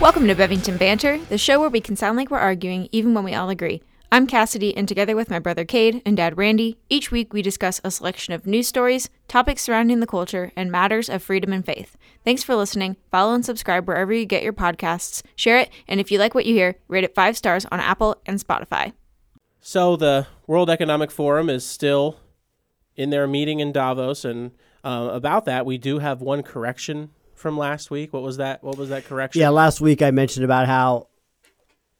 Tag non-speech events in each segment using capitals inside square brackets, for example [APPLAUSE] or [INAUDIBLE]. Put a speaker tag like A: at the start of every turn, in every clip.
A: Welcome to Bevington Banter, the show where we can sound like we're arguing even when we all agree. I'm Cassidy, and together with my brother Cade and dad Randy, each week we discuss a selection of news stories, topics surrounding the culture, and matters of freedom and faith. Thanks for listening. Follow and subscribe wherever you get your podcasts, share it, and if you like what you hear, rate it five stars on Apple and Spotify.
B: So the World Economic Forum is still in their meeting in Davos, and uh, about that, we do have one correction from last week. What was that? What was that correction?
C: Yeah, last week I mentioned about how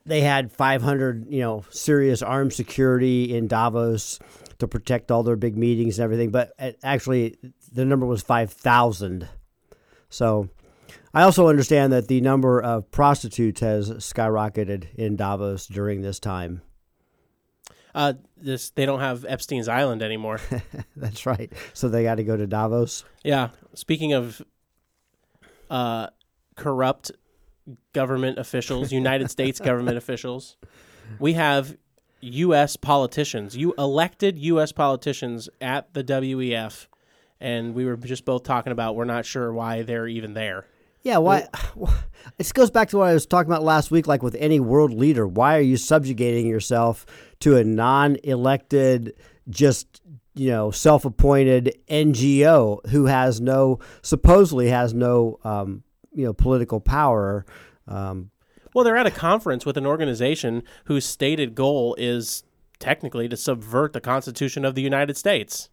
C: they had 500, you know, serious armed security in Davos to protect all their big meetings and everything, but actually the number was 5,000. So I also understand that the number of prostitutes has skyrocketed in Davos during this time.
B: Uh, this they don't have Epstein's Island anymore. [LAUGHS]
C: That's right. So they got to go to Davos.
B: Yeah. Speaking of uh, corrupt government officials, [LAUGHS] United States government officials. We have U.S. politicians, you elected U.S. politicians at the WEF, and we were just both talking about we're not sure why they're even there.
C: Yeah, why? [LAUGHS] It goes back to what I was talking about last week. Like with any world leader, why are you subjugating yourself to a non-elected, just you know, self-appointed NGO who has no, supposedly has no, um, you know, political power? Um,
B: well, they're at a conference with an organization whose stated goal is technically to subvert the Constitution of the United States.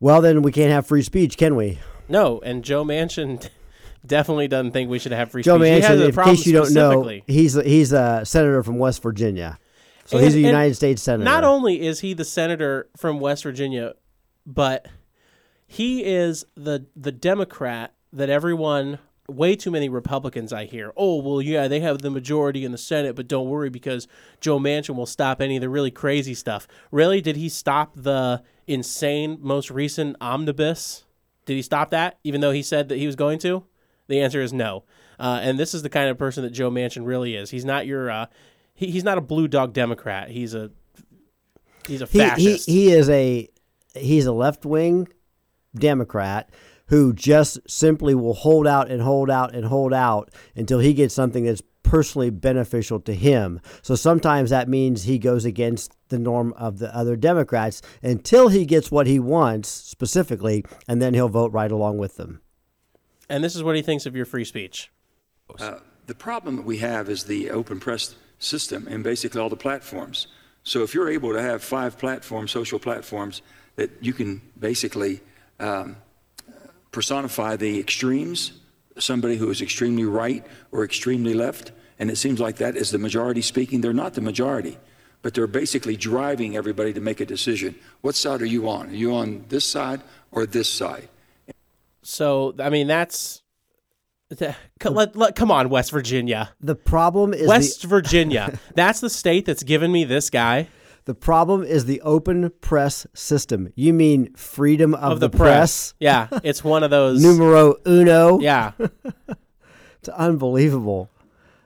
C: Well, then we can't have free speech, can we?
B: No, and Joe Manchin [LAUGHS] definitely doesn't think we should have free
C: Joe
B: speech.
C: Manchin, in case you don't know, he's he's a senator from West Virginia. So and, he's a United States senator.
B: Not only is he the senator from West Virginia, but he is the the Democrat that everyone way too many Republicans I hear. Oh, well, yeah, they have the majority in the Senate, but don't worry because Joe Manchin will stop any of the really crazy stuff. Really? Did he stop the insane, most recent omnibus? Did he stop that, even though he said that he was going to? The answer is no. Uh, and this is the kind of person that Joe Manchin really is. He's not your. Uh, he, he's not a blue dog Democrat. He's a. He's a fascist.
C: He, he, he is a. He's a left wing Democrat who just simply will hold out and hold out and hold out until he gets something that's personally beneficial to him. So sometimes that means he goes against the norm of the other Democrats until he gets what he wants specifically, and then he'll vote right along with them.
B: And this is what he thinks of your free speech.
D: Uh, the problem that we have is the open press system and basically all the platforms. So if you're able to have five platforms, social platforms, that you can basically um, personify the extremes, somebody who is extremely right or extremely left, and it seems like that is the majority speaking. They're not the majority, but they're basically driving everybody to make a decision. What side are you on? Are you on this side or this side?
B: So, I mean, that's. Come on, West Virginia.
C: The problem is
B: West
C: the,
B: Virginia. That's the state that's given me this guy.
C: The problem is the open press system. You mean freedom of,
B: of
C: the,
B: the
C: press.
B: press. Yeah, it's one of those [LAUGHS]
C: numero uno.
B: Yeah, [LAUGHS]
C: it's unbelievable.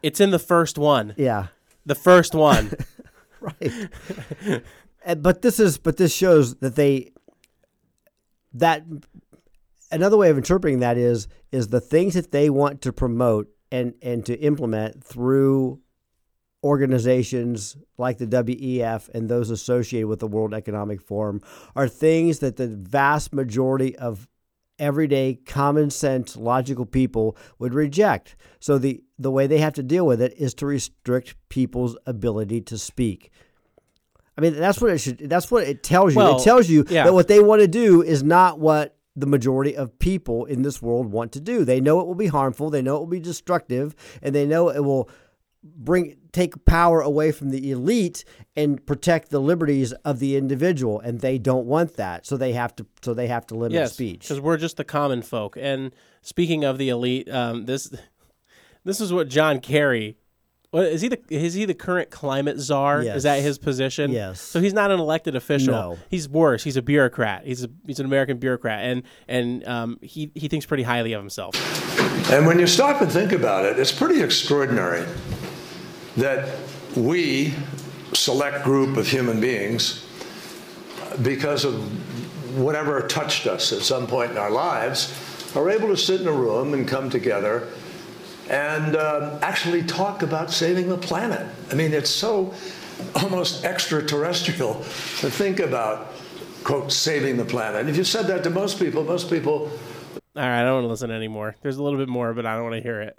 B: It's in the first one.
C: Yeah,
B: the first one. [LAUGHS]
C: right. but this is but this shows that they that another way of interpreting that is is the things that they want to promote and and to implement through organizations like the WEF and those associated with the World Economic Forum are things that the vast majority of everyday common sense logical people would reject. So the the way they have to deal with it is to restrict people's ability to speak. I mean that's what it should that's what it tells you.
B: Well,
C: it tells you
B: yeah.
C: that what they want to do is not what the majority of people in this world want to do. They know it will be harmful, they know it will be destructive, and they know it will bring take power away from the elite and protect the liberties of the individual and they don't want that. So they have to so they have to limit
B: yes,
C: speech.
B: because we're just the common folk. And speaking of the elite um, this [LAUGHS] this is what john kerry what is he the is he the current climate czar?
C: Yes.
B: Is that his position?
C: Yes.
B: So he's not an elected official.
C: No.
B: He's worse. He's a bureaucrat. He's a, he's an American bureaucrat, and and um, he he thinks pretty highly of himself.
E: And when you stop and think about it, it's pretty extraordinary that we, select group of human beings, because of whatever touched us at some point in our lives, are able to sit in a room and come together and um, actually talk about saving the planet. I mean, it's so almost extraterrestrial to think about, quote, saving the planet. If you said that to most people, most people.
B: All right, I don't want to listen anymore. There's a little bit more, but I don't want to hear it.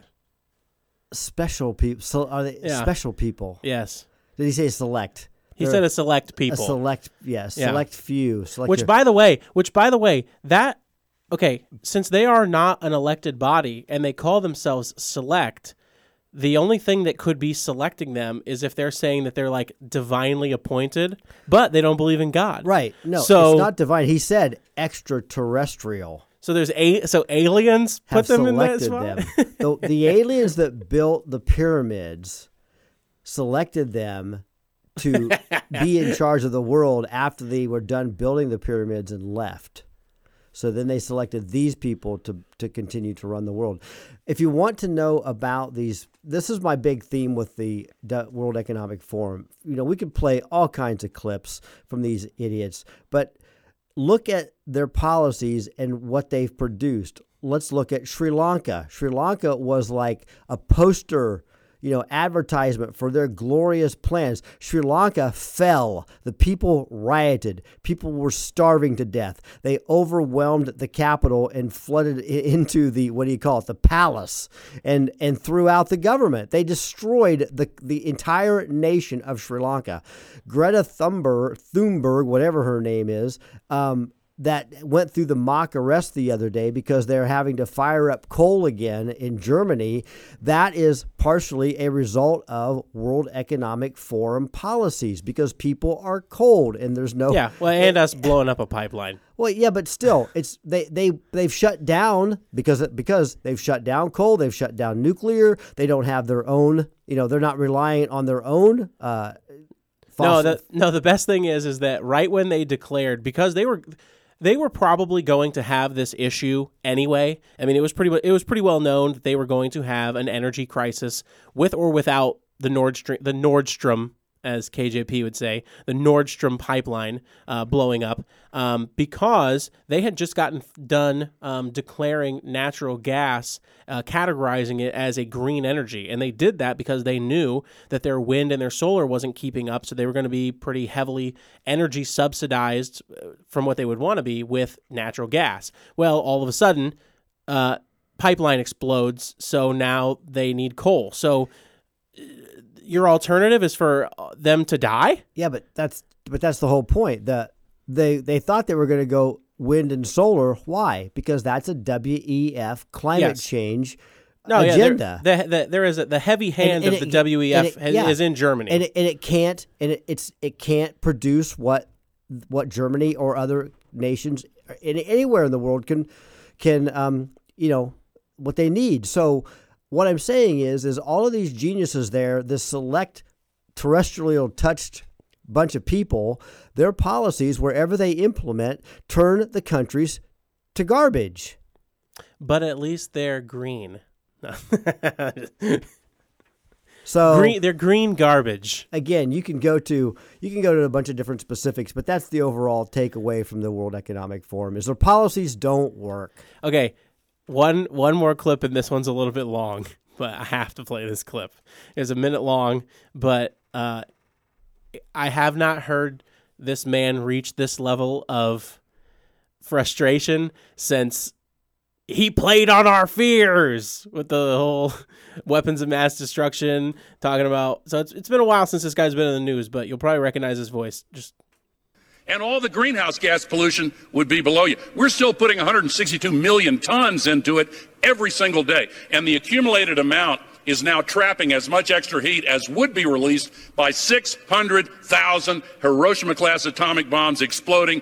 C: Special people. So are they
B: Yeah.
C: special people?
B: Yes.
C: Did he say select?
B: He
C: They're
B: said a select people.
C: a
B: people.
C: select. yes,
B: Yeah.
C: select few. Select
B: which
C: your-
B: by the way, which by the way, that okay, since they are not an elected body and they call themselves select, the only thing that could be selecting them is if they're saying that they're like divinely appointed, but they don't believe in God.
C: Right. No,
B: So
C: it's not divine. He said extraterrestrial.
B: so there's a so aliens put
C: Have
B: them in that
C: selected
B: spot.
C: them. [LAUGHS] the, the aliens that built the pyramids selected them to be in charge of the world after they were done building the pyramids and left. So then they selected these people to, to continue to run the world. If you want to know about these, this is my big theme with the World Economic Forum. You know, we could play all kinds of clips from these idiots, but look at their policies and what they've produced. Let's look at Sri Lanka. Sri Lanka was like a poster, you know, advertisement for their glorious plans. Sri Lanka fell. The people rioted. People were starving to death. They overwhelmed the capital and flooded into the what do you call it, the palace, and and threw out the government. They destroyed the the entire nation of Sri Lanka. Greta Thunberg, Thunberg, whatever her name is, um, that went through the mock arrest the other day because they're having to fire up coal again in Germany. That is partially a result of World Economic Forum policies because people are cold and there's no
B: yeah, well, and us blowing up a pipeline.
C: well, yeah, but still, [LAUGHS] it's they they they've shut down because because they've shut down coal, they've shut down nuclear. They don't have their own, you know, they're not relying on their own. Uh,
B: No, the no. The best thing is, is that right when they declared, because they were, they were probably going to have this issue anyway. I mean, it was pretty, it was pretty well known that they were going to have an energy crisis with or without the Nord Stream, the Nordstrom, as KJP would say, the Nordstrom pipeline uh, blowing up, um, because they had just gotten done um, declaring natural gas, uh, categorizing it as a green energy, and they did that because they knew that their wind and their solar wasn't keeping up, so they were going to be pretty heavily energy subsidized uh, from what they would want to be with natural gas. Well, all of a sudden, uh, pipeline explodes, so now they need coal. So uh, your alternative is for uh, them to die?
C: yeah, but that's but that's the whole point. The they they thought they were going to go wind and solar. Why? Because that's a WEF climate
B: Yes.
C: change
B: No, yeah,
C: agenda.
B: there, the, the, there is a, the heavy hand
C: and
B: of
C: it-
B: the WEF
C: it-
B: has-
C: yeah.
B: is in Germany.
C: and it, and it can't and it, it's it can't produce what what Germany or other nations in, anywhere in the world can can um you know what they need. So what I'm saying is is all of these geniuses there, this select terrestrial touched bunch of people, their policies wherever they implement turn the countries to garbage.
B: but at least they're green. [LAUGHS]
C: So
B: green they're green garbage.
C: again, you can go to you can go to a bunch of different specifics, but that's the overall takeaway from the World Economic Forum is their policies don't work.
B: Okay, one one more clip, and this one's a little bit long, [LAUGHS] but I have to play this clip. It's a minute long, but uh, I have not heard this man reach this level of frustration since he played on our fears with the whole [LAUGHS] weapons of mass destruction talking about so it's, it's been a while since this guy's been in the news but you'll probably recognize his voice just
F: and all the greenhouse gas pollution would be below you. We're still putting 162 million tons into it every single day, and the accumulated amount is now trapping as much extra heat as would be released by 600,000 Hiroshima class atomic bombs exploding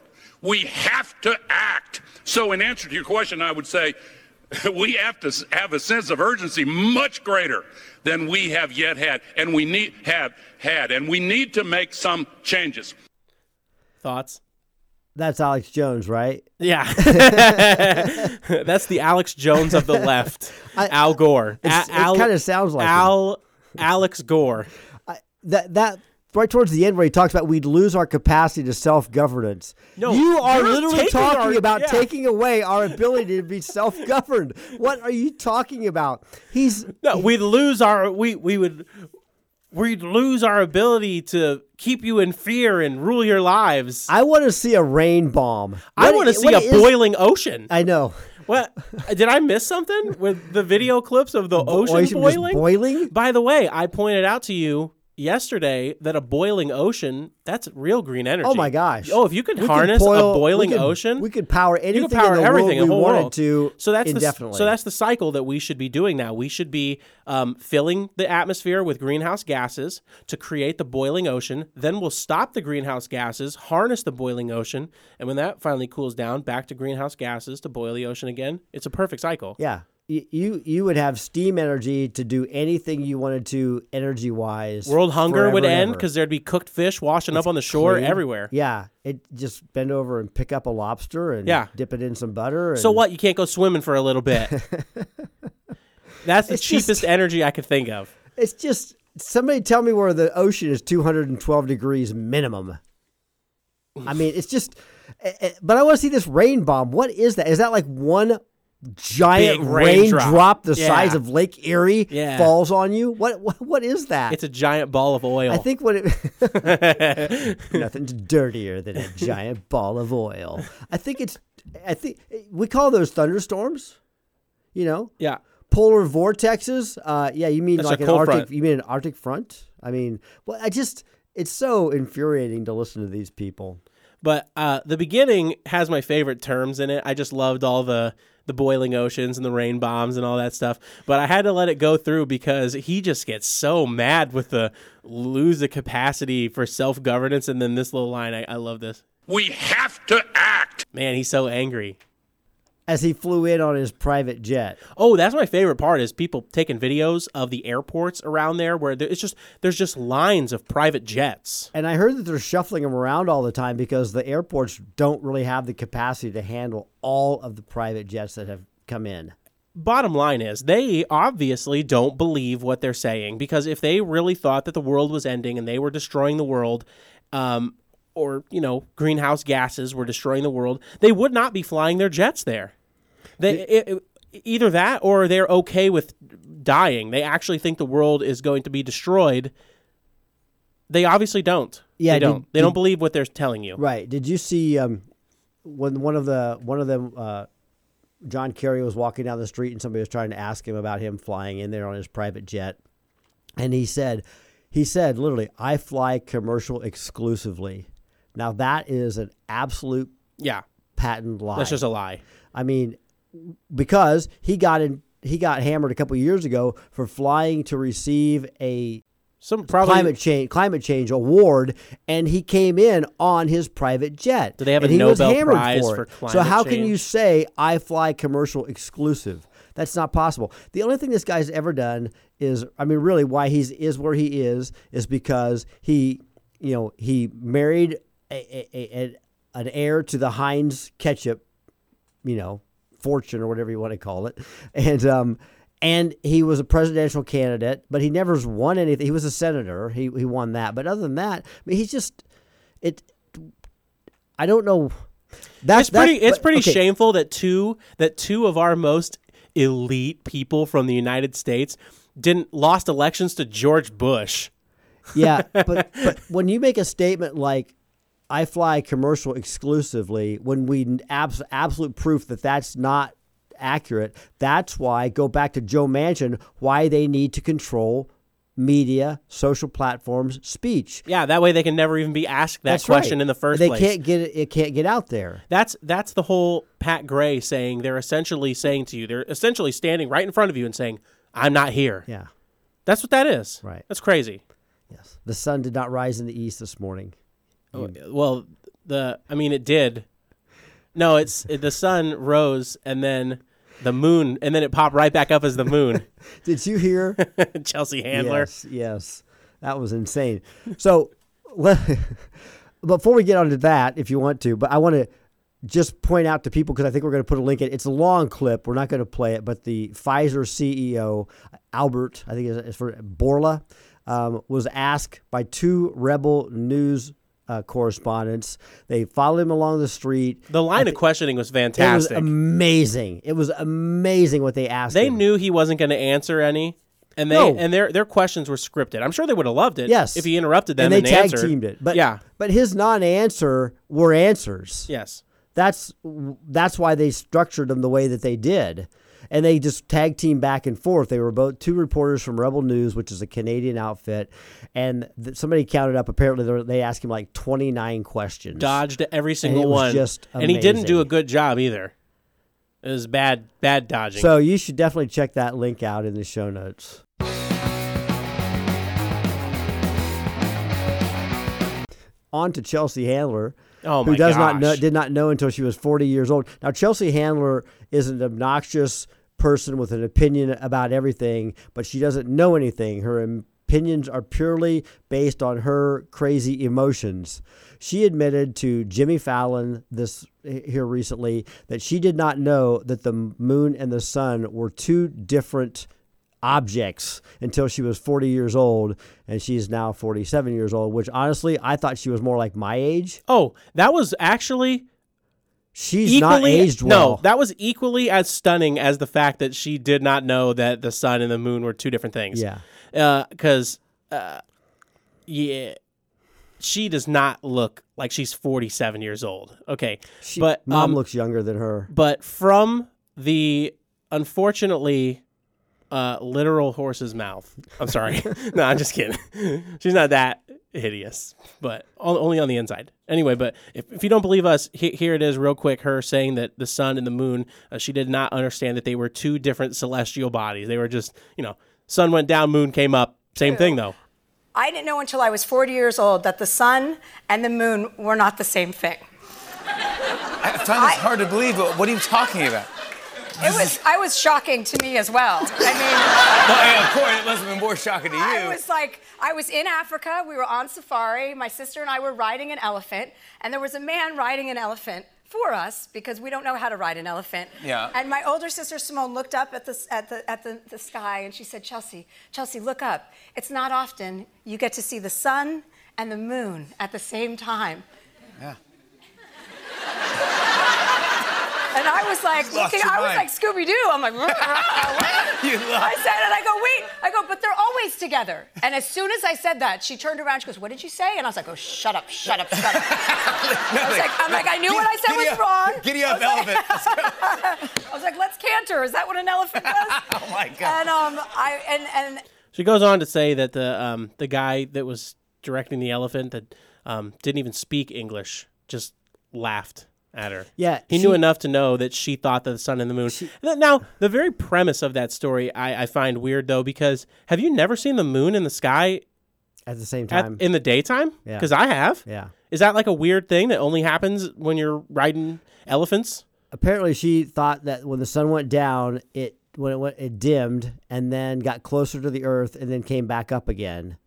F: We have to act. So, in answer to your question, I would say [LAUGHS] we have to have a sense of urgency much greater than we have yet had, and we need have had, and we need to make some changes.
B: Thoughts?
C: That's Alex Jones, right?
B: Yeah. [LAUGHS] [LAUGHS] That's the Alex Jones of the left. Al Gore.
C: It's-
B: A-
C: it
B: Al-
C: kinda sounds like him.
B: Al Alex Gore.
C: That that right towards the end where he talks about we'd lose our capacity to self governance.
B: No,
C: you are literally talking
B: our-
C: about
B: yeah.
C: taking away our [LAUGHS] ability to be self governed. what are you talking about? He's
B: No, we'd lose our we we would we'd lose our ability to keep you in fear and rule your lives. I,
C: I want to see a rain bomb. What
B: want to see a
C: is-
B: boiling ocean.
C: I know.
B: what did I miss something with the video clips of the ocean
C: ocean
B: boiling?
C: boiling?
B: By the way, I pointed out to you yesterday that a boiling ocean that's real green energy.
C: Oh my gosh!
B: Oh, if you could
C: We
B: harness
C: boil-
B: a boiling
C: we could-
B: ocean,
C: we could power anything
B: you could power
C: in the
B: everything,
C: world
B: the
C: we
B: whole
C: wanted
B: world.
C: to
B: So that's
C: indefinitely.
B: the so that's the cycle that we should be doing now. We should be um, filling the atmosphere with greenhouse gases to create the boiling ocean. Then we'll stop the greenhouse gases, harness the boiling ocean, and when that finally cools down, back to greenhouse gases to boil the ocean again. It's a perfect cycle.
C: yeah. You you would have steam energy to do anything you wanted to energy wise.
B: World hunger would end because there'd be cooked fish washing up on the shore everywhere.
C: Yeah, it just bend over and pick up a lobster and
B: Yeah.
C: dip it in some butter. And
B: So what? You can't go swimming for a little bit. [LAUGHS] That's the
C: It's just-
B: cheapest energy I could think of.
C: It's just somebody tell me where the ocean is 212 degrees minimum. I mean, it's just. eh, eh, But I want to see this rain bomb. What is that? Is that like one giant raindrop,
B: raindrop.
C: the
B: Yeah.
C: size of Lake Erie
B: Yeah.
C: falls on you? What what, what is that?
B: It's a giant ball of oil.
C: I think what it [LAUGHS] nothing's dirtier than a giant ball of oil. I think it's I think we call those thunderstorms. You know,
B: yeah.
C: polar vortexes. Uh, yeah, you mean
B: That's
C: like an Arctic?
B: front.
C: You mean an Arctic front? I mean, well, I just it's so infuriating to listen to these people.
B: But uh, the beginning has my favorite terms in it. I just loved all the the boiling oceans and the rain bombs and all that stuff. But I had to let it go through because he just gets so mad with the lose the capacity for self governance. And then this little line, I, I love this.
F: We have to act.
B: Man, he's so angry.
C: As he flew in on his private jet.
B: Oh, that's my favorite part is people taking videos of the airports around there where there, it's just there's just lines of private jets.
C: And I heard that they're shuffling them around all the time because the airports don't really have the capacity to handle all of the private jets that have come in.
B: bottom line is they obviously don't believe what they're saying because if they really thought that the world was ending and they were destroying the world um, or you know greenhouse gases were destroying the world they would not be flying their jets there. They it, it- either that or they're okay with dying. They actually think the world is going to be destroyed. They obviously don't.
C: Yeah,
B: they
C: did-
B: don't. They
C: did-
B: don't believe what they're telling you.
C: Right. Did you see um, when one of the one of them uh, John Kerry was walking down the street and somebody was trying to ask him about him flying in there on his private jet, and he said, he said literally, "I fly commercial exclusively." Now that is an absolute
B: yeah
C: patent lie.
B: that's just a lie
C: I mean, because he got in, he got hammered a couple years ago for flying to receive a
B: some probably
C: climate change climate change award, and he came in on his private jet.
B: Do they have a
C: and he was
B: Nobel
C: hammered
B: Prize
C: for,
B: for
C: it. So
B: climate
C: how can you say I fly commercial exclusive? That's not possible. The only thing this guy's ever done is, I mean, really, why he's is where he is is because he, you know, he married a, a, a, an heir to the Heinz ketchup you know, fortune or whatever you want to call it. And um and he was a presidential candidate, but he never won anything. He was a senator. He he won that. But other than that, I mean he's just it I don't know that's
B: it's pretty
C: that's-
B: it's
C: but-
B: pretty
C: okay,
B: shameful that two that two of our most elite people from the United States didn't lost elections to George Bush.
C: Yeah, [LAUGHS] but but when you make a statement like I fly commercial exclusively, when we abs- absolute proof that that's not accurate, that's why go back to Joe Manchin why they need to control media, social platforms, speech.
B: Yeah, that way they can never even be asked that
C: That's
B: question
C: right.
B: in the first
C: they
B: place.
C: can't get it. It can't get out there.
B: That's that's the whole Pat Gray saying they're essentially saying to you, they're essentially standing right in front of you and saying, "I'm not here."
C: Yeah.
B: That's what that is.
C: Right.
B: That's crazy.
C: Yes. The sun did not rise in the east this morning.
B: Well, the I mean, it did. No, it's it, the sun rose and then the moon, and then it popped right back up as the moon. [LAUGHS]
C: Did you hear? [LAUGHS]
B: Chelsea Handler.
C: Yes, yes, that was insane. So, [LAUGHS] before we get onto that, if you want to, but I want to just point out to people because I think we're going to put a link in. It's a long clip. We're not going to play it, but the Pfizer CEO Albert, I think it's for Bourla, um, was asked by two Rebel News. Uh, correspondents. They followed him along the street.
B: The line of questioning was
C: It was
B: fantastic.
C: amazing. It was amazing what they asked.
B: they
C: him.
B: knew he wasn't going to answer any, and they
C: No.
B: and their their questions were scripted. I'm sure they would have loved it.
C: Yes.
B: if he interrupted them
C: and they
B: and,
C: tag
B: answered.
C: teamed it. But
B: yeah,
C: but his non-answer were answers.
B: yes.
C: That's that's why they structured them the way that they did. And they just tag team back and forth. They were both two reporters from Rebel News, which is a Canadian outfit, and th- somebody counted up. Apparently, they were- they asked him like twenty nine questions.
B: Dodged every single one,
C: just
B: and he didn't do a good job either. It was bad, bad dodging.
C: So you should definitely check that link out in the show notes. On to Chelsea Handler,
B: oh
C: who does
B: gosh.
C: not know, did not know until she was 40 years old. Now Chelsea Handler is an obnoxious person with an opinion about everything, but she doesn't know anything. Her opinions are purely based on her crazy emotions. She admitted to Jimmy Fallon this here recently that she did not know that the moon and the sun were two different objects until she was 40 years old and she's now 47 years old which honestly I thought she was more like my age
B: Oh, that was actually
C: she's
B: equally
C: not aged well
B: No, that was equally as stunning as the fact that she did not know that the sun and the moon were two different things.
C: yeah
B: because uh, yeah, she does not look like she's forty-seven years old. Okay,
C: she,
B: but
C: mom
B: um,
C: looks younger than her
B: but from the unfortunately uh, literal horse's mouth. I'm sorry. [LAUGHS] no, I'm just kidding. [LAUGHS] She's not that hideous, but only on the inside. Anyway, but if, if you don't believe us, he, here it is, real quick. Her saying that the sun and the moon, uh, she did not understand that they were two different celestial bodies. They were just, you know, sun went down, moon came up. Same thing, though.
G: I didn't know until I was 40 years old that the sun and the moon were not the same thing.
H: I find this
G: I-
H: hard to believe. But what are you talking about?
G: It was I was shocking to me as well. I
H: Well, hey, of course, it must have been more shocking to you.
G: I was like I was in Africa, we were on safari, my sister and I were riding an elephant, and there was a man riding an elephant for us because we don't know how to ride an elephant.
H: Yeah.
G: And my older sister Simone looked up at the at the at the, the sky and she said, "Chelsea, Chelsea, look up. It's not often you get to see the sun and the moon at the same time."
H: yeah.
G: And I was like, looking, I was
H: mind.
G: like Scooby Doo. I'm like, [LAUGHS] "Rah, rah, what?" [LAUGHS]
H: You
G: I said it. I go, wait. I go, but they're always together. And as soon as I said that, she turned around. She goes, what did you say? And I was like, oh, shut up, shut up, shut up. [LAUGHS] I was like, I'm like, I knew what I said was
H: up.
G: wrong.
H: Giddy
G: I
H: up,
G: was
H: elephant. Let's go.
G: I was like, let's canter. Is that what an elephant does?
H: Oh my God.
G: And um, I and and
B: She goes on to say that the um, the guy that was directing the elephant that um, didn't even speak English just laughed at her.
C: Yeah,
B: he knew enough to know that she thought that the sun and the moon. Th- now, the very premise of that story I, I find weird though because have you never seen the moon in the sky
C: at the same
B: at,
C: time
B: in the daytime?
C: Yeah.
B: Because I have.
C: yeah
B: Is that like a weird thing that only happens when you're riding elephants?
C: apparently she thought that when the sun went down it when it went it dimmed and then got closer to the earth and then came back up again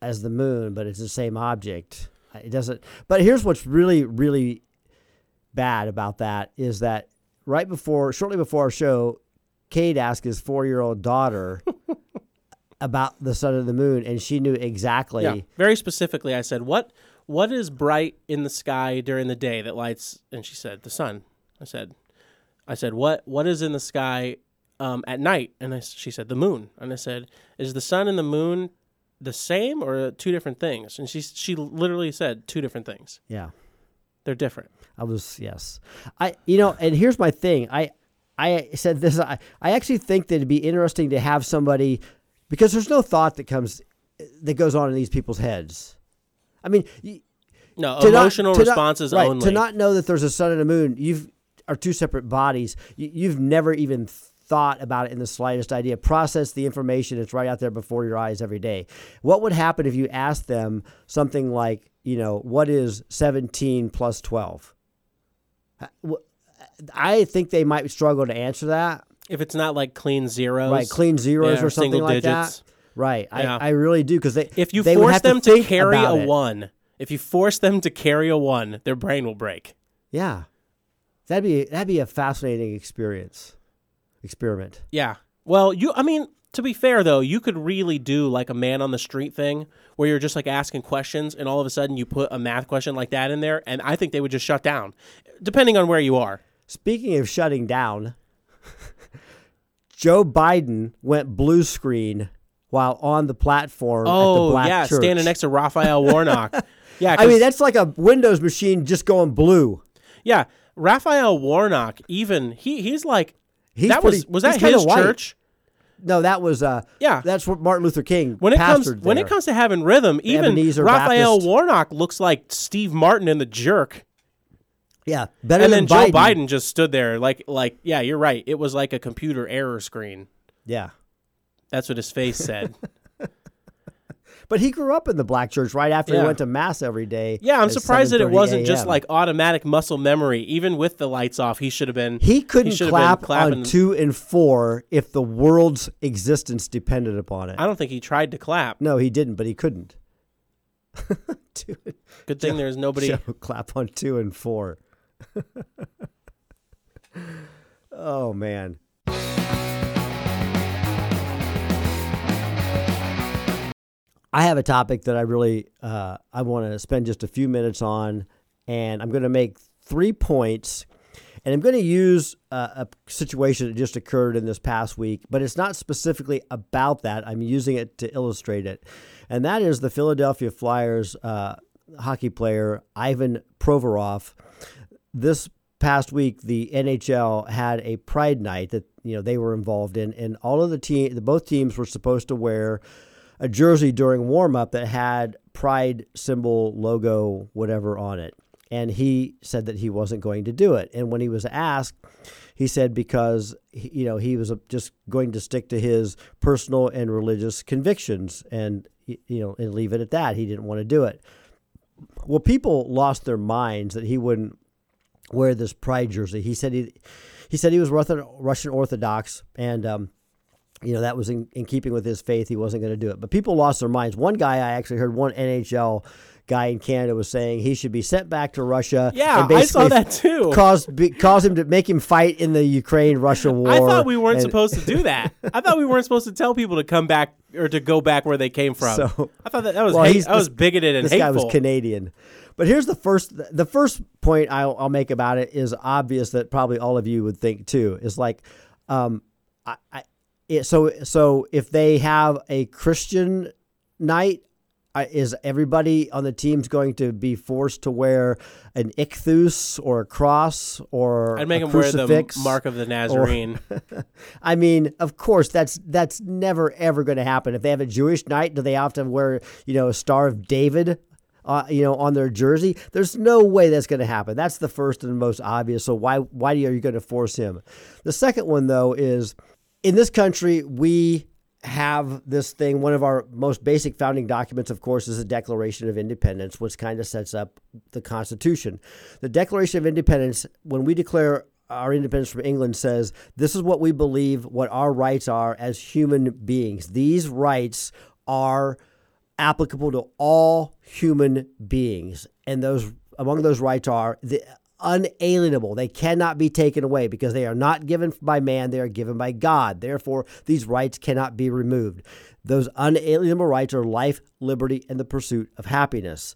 C: as the moon but it's the same object it doesn't but here's what's really really bad about that is that right before shortly before our show Cade asked his 4-year-old daughter [LAUGHS] about the sun and the moon and she knew exactly
B: Yeah. Very specifically, I said, "What what is bright in the sky during the day that lights?" And she said, "The sun." I said, "I said what what is in the sky um, at night?" And I, she said, "The moon." And I said, "Is the sun and the moon the same or two different things?" And she she literally said two different things.
C: yeah
B: They're different.
C: I was yes. I you know, and here's my thing. I I said this. I I actually think that it'd be interesting to have somebody because there's no thought that comes that goes on in these people's heads. I mean,
B: No
C: to not-
B: emotional
C: not-
B: responses
C: right,
B: only.
C: To not know that there's a sun and a moon, you've are two separate bodies. You, you've never even thought about it in the slightest idea. Process the information it's right out there before your eyes every day. What would happen if you asked them something like, you know, what is 17 plus 12? Uh, I think they might struggle to answer that.
B: If it's not like clean zeros,
C: Right, clean zeros
B: Yeah,
C: or something like
B: digits.
C: that. Right,
B: Yeah.
C: I, I really do because they
B: If you
C: they
B: force them to,
C: think
B: carry a
C: it.
B: one, if you force them to carry a one, their brain will break.
C: yeah, that'd be that'd be a fascinating experience, experiment.
B: Yeah. Well, you. I mean, to be fair though, you could really do like a man on the street thing where you're just like asking questions, and all of a sudden you put a math question like that in there, and I think they would just shut down, depending on where you are.
C: Speaking of shutting down, Joe Biden went blue screen while on the platform at the
B: Oh
C: Black
B: yeah,
C: Church.
B: standing next to Raphael Warnock. [LAUGHS] Yeah,
C: I mean, that's like a Windows machine just going blue.
B: yeah. Raphael Warnock, even he, he's like
C: He's
B: that
C: pretty-
B: was was that his church?
C: No, that was uh,
B: Yeah.
C: that's what Martin Luther King
B: When it comes
C: pastored
B: when it comes to having rhythm, even
C: Ebenezer
B: Raphael
C: Baptist.
B: Warnock looks like Steve Martin in the Jerk.
C: yeah, better
B: and
C: than
B: then Joe
C: Biden.
B: Biden just stood there like like yeah, you're right. It was like a computer error screen.
C: Yeah,
B: That's what his face said. [LAUGHS]
C: but he grew up in the black church right after
B: Yeah.
C: he went to mass every day.
B: Yeah, I'm surprised that it wasn't just like automatic muscle memory. Even with the lights off, he should have been.
C: he couldn't
B: have
C: clap on two and four if the world's existence depended upon it.
B: I don't think he tried to clap.
C: No, he didn't, but he couldn't. [LAUGHS] Two-
B: Good thing there's nobody.
C: Joe clap on two and four. [LAUGHS] oh man. I have a topic that I really uh, I want to spend just a few minutes on, and I'm going to make three points, and I'm going to use uh, a situation that just occurred in this past week, but it's not specifically about that. I'm using it to illustrate it, and that is the Philadelphia Flyers uh, hockey player Ivan Provorov. This past week, the NHL had a Pride Night that you know they were involved in, and all of the team, both teams were supposed to wear a jersey during warm up that had pride symbol logo whatever on it. And he said that he wasn't going to do it. And when he was asked he said because you know he was just going to stick to his personal and religious convictions and you know and leave it at that. He didn't want to do it. Well people lost their minds that he wouldn't wear this pride jersey. He said he he said he was Russian Orthodox and um you know that was in, in keeping with his faith he wasn't going to do it but people lost their minds one guy i actually heard one nhl guy in canada was saying he should be sent back to russia
B: Yeah, I saw that too.
C: cause be, cause him to make him fight in the ukraine russia [LAUGHS] war
B: I thought we weren't
C: and-
B: supposed to do that. [LAUGHS] I thought we weren't supposed to tell people to come back or to go back where they came from.
C: So-
B: I thought that that was
C: Well,
B: hate, that was bigoted and
C: this
B: hateful.
C: guy was Canadian. But here's the first the first point I'll, I'll make about it is obvious that probably all of you would think too is like, um, I, I it, so so if they have a Christian night. Is everybody on the teams going to be forced to wear an ichthus or a cross or
B: I'd make
C: a
B: him wear the mark of the Nazarene. [LAUGHS]
C: I mean, of course, that's that's never ever going to happen. If they have a Jewish night, do they often wear you know a Star of David, uh, you know, on their jersey? There's no way that's going to happen. That's the first and most obvious. So why why are you going to force him? The second one though is in this country we have this thing. One of our most basic founding documents, of course, is the Declaration of Independence, which kind of sets up the Constitution. The Declaration of Independence, when we declare our independence from England, says this is what we believe, what our rights are as human beings. These rights are applicable to all human beings, and those among those rights are the unalienable. They cannot be taken away because they are not given by man, they are given by God. Therefore, these rights cannot be removed. Those unalienable rights are life, liberty, and the pursuit of happiness.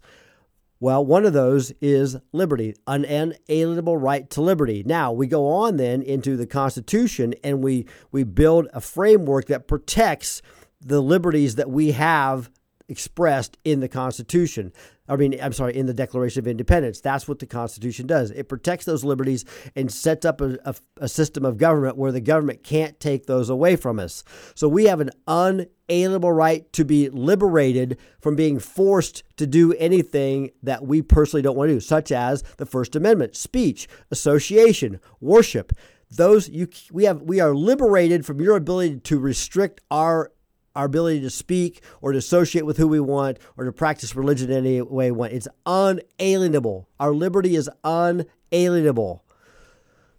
C: Well, one of those is liberty, an unalienable right to liberty. Now, we go on then into the Constitution and we, we build a framework that protects the liberties that we have expressed in the Constitution. I mean, I'm sorry, in the Declaration of Independence. That's what the Constitution does. It protects those liberties and sets up a, a, a system of government where the government can't take those away from us. So we have an unalienable right to be liberated from being forced to do anything that we personally don't want to do, such as the First Amendment, speech, association, worship. Those you we have we are liberated from your ability to restrict our our ability to speak or to associate with who we want or to practice religion any way we want. It's unalienable. Our liberty is unalienable.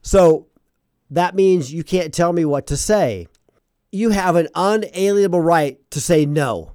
C: So that means you can't tell me what to say. You have an unalienable right to say no.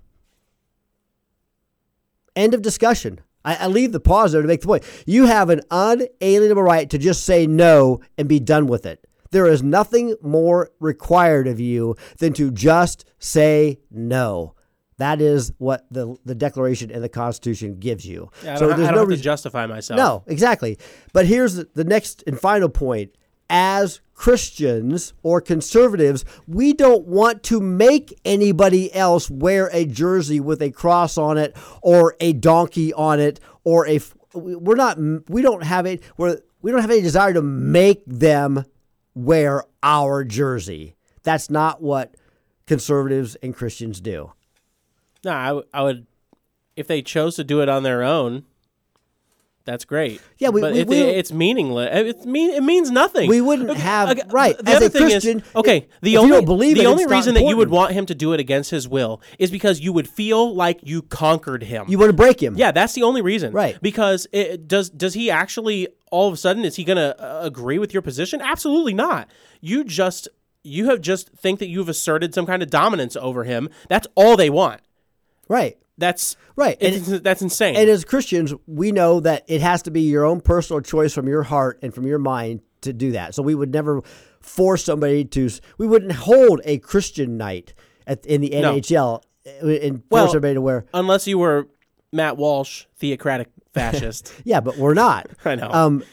C: End of discussion. I, I leave the pause there to make the point. You have an unalienable right to just say no and be done with it. There is nothing more required of you than to just say no. That is what the the Declaration and the Constitution gives you.
B: Yeah, I don't, I don't have to justify myself.
C: No, exactly. But here's the, the next and final point. As Christians or conservatives, we don't want to make anybody else wear a jersey with a cross on it or a donkey on it or a we're not we don't have it we're, we don't have any desire to make them wear our jersey. That's not what conservatives and Christians do.
B: No, I, w- I would, if they chose to do it on their own, that's great.
C: Yeah, we,
B: but
C: we,
B: it,
C: we
B: it's meaningless. It's mean it means nothing.
C: We wouldn't have
B: okay,
C: right.
B: The
C: As
B: other
C: a
B: thing
C: Christian,
B: is okay. The only the
C: it,
B: only reason that you would want him to do it against his will is because you would feel like you conquered him.
C: you want to break him.
B: yeah, that's the only reason.
C: Right.
B: Because it does does he actually all of a sudden is he going to uh, agree with your position? Absolutely not. You just you have just think that you've asserted some kind of dominance over him. That's all they want.
C: Right.
B: That's
C: Right. And-
B: that's insane.
C: And as Christians, we know that it has to be your own personal choice from your heart and from your mind to do that. So we would never force somebody to. We wouldn't hold a Christian night at, in the
B: No.
C: NHL and force
B: Well-
C: everybody to wear.
B: Unless you were Matt Walsh, theocratic [LAUGHS] fascist.
C: Yeah, but we're not. [LAUGHS]
B: I know.
C: Um,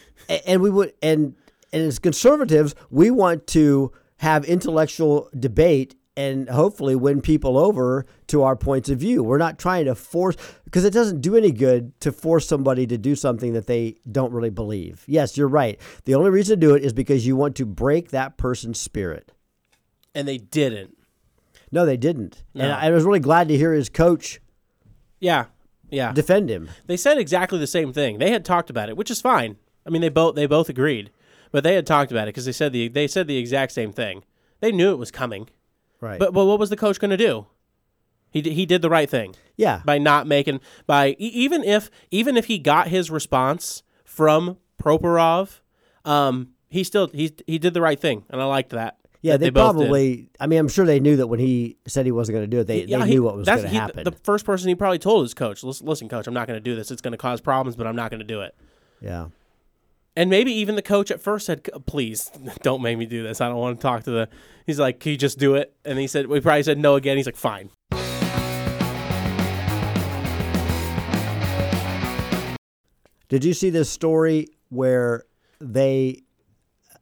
C: and we would, and and as conservatives, we want to have intellectual debate and hopefully win people over to our points of view. We're not trying to force because it doesn't do any good to force somebody to do something that they don't really believe. Yes, you're right. The only reason to do it is because you want to break that person's spirit.
B: and they didn't.
C: No, they didn't. And I was really glad to hear his coach
B: Yeah. Yeah.
C: defend him.
B: they said exactly the same thing. They had talked about it, which is fine. I mean, they both they both agreed, but they had talked about it because they said the they said the exact same thing. They knew it was coming,
C: Right.
B: but but what was the coach going to do? He d- he did the right thing
C: yeah.
B: by not making by e- even if even if he got his response from Provorov, um, he still he he did the right thing, and I liked that.
C: Yeah,
B: that
C: they,
B: did.
C: probably. I mean, I'm sure they knew that when he said he wasn't going to do it, they,
B: Yeah,
C: they
B: he-
C: knew what was going to happen.
B: The first person he probably told his coach, "Listen, listen, coach, I'm not going to do this. It's going to cause problems, but I'm not going to do it."
C: yeah.
B: And maybe even the coach at first said, "Please, [LAUGHS] don't make me do this. I don't want to talk to the." He's like, "Can you just do it?" And he said, "We probably said no again." He's like, "Fine."
C: Did you see this story where they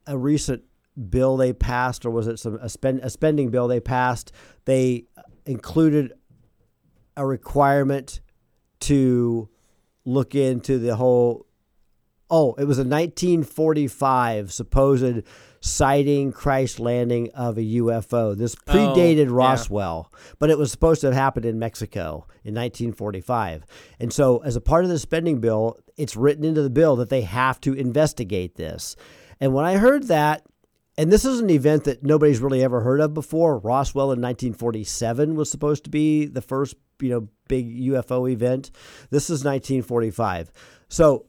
C: a recent bill they passed, or was it some a spend a spending bill they passed? They included a requirement to look into the whole. Oh, it was a 1945 supposed sighting, crash landing of a UFO. This oh, predated
B: yeah.
C: Roswell, but it was supposed to have happened in Mexico in 1945. And so, as a part of the spending bill, it's written into the bill that they have to investigate this. And when I heard that, and this is an event that nobody's really ever heard of before. Roswell in 1947 was supposed to be the first, you know, big UFO event. This is 1945. So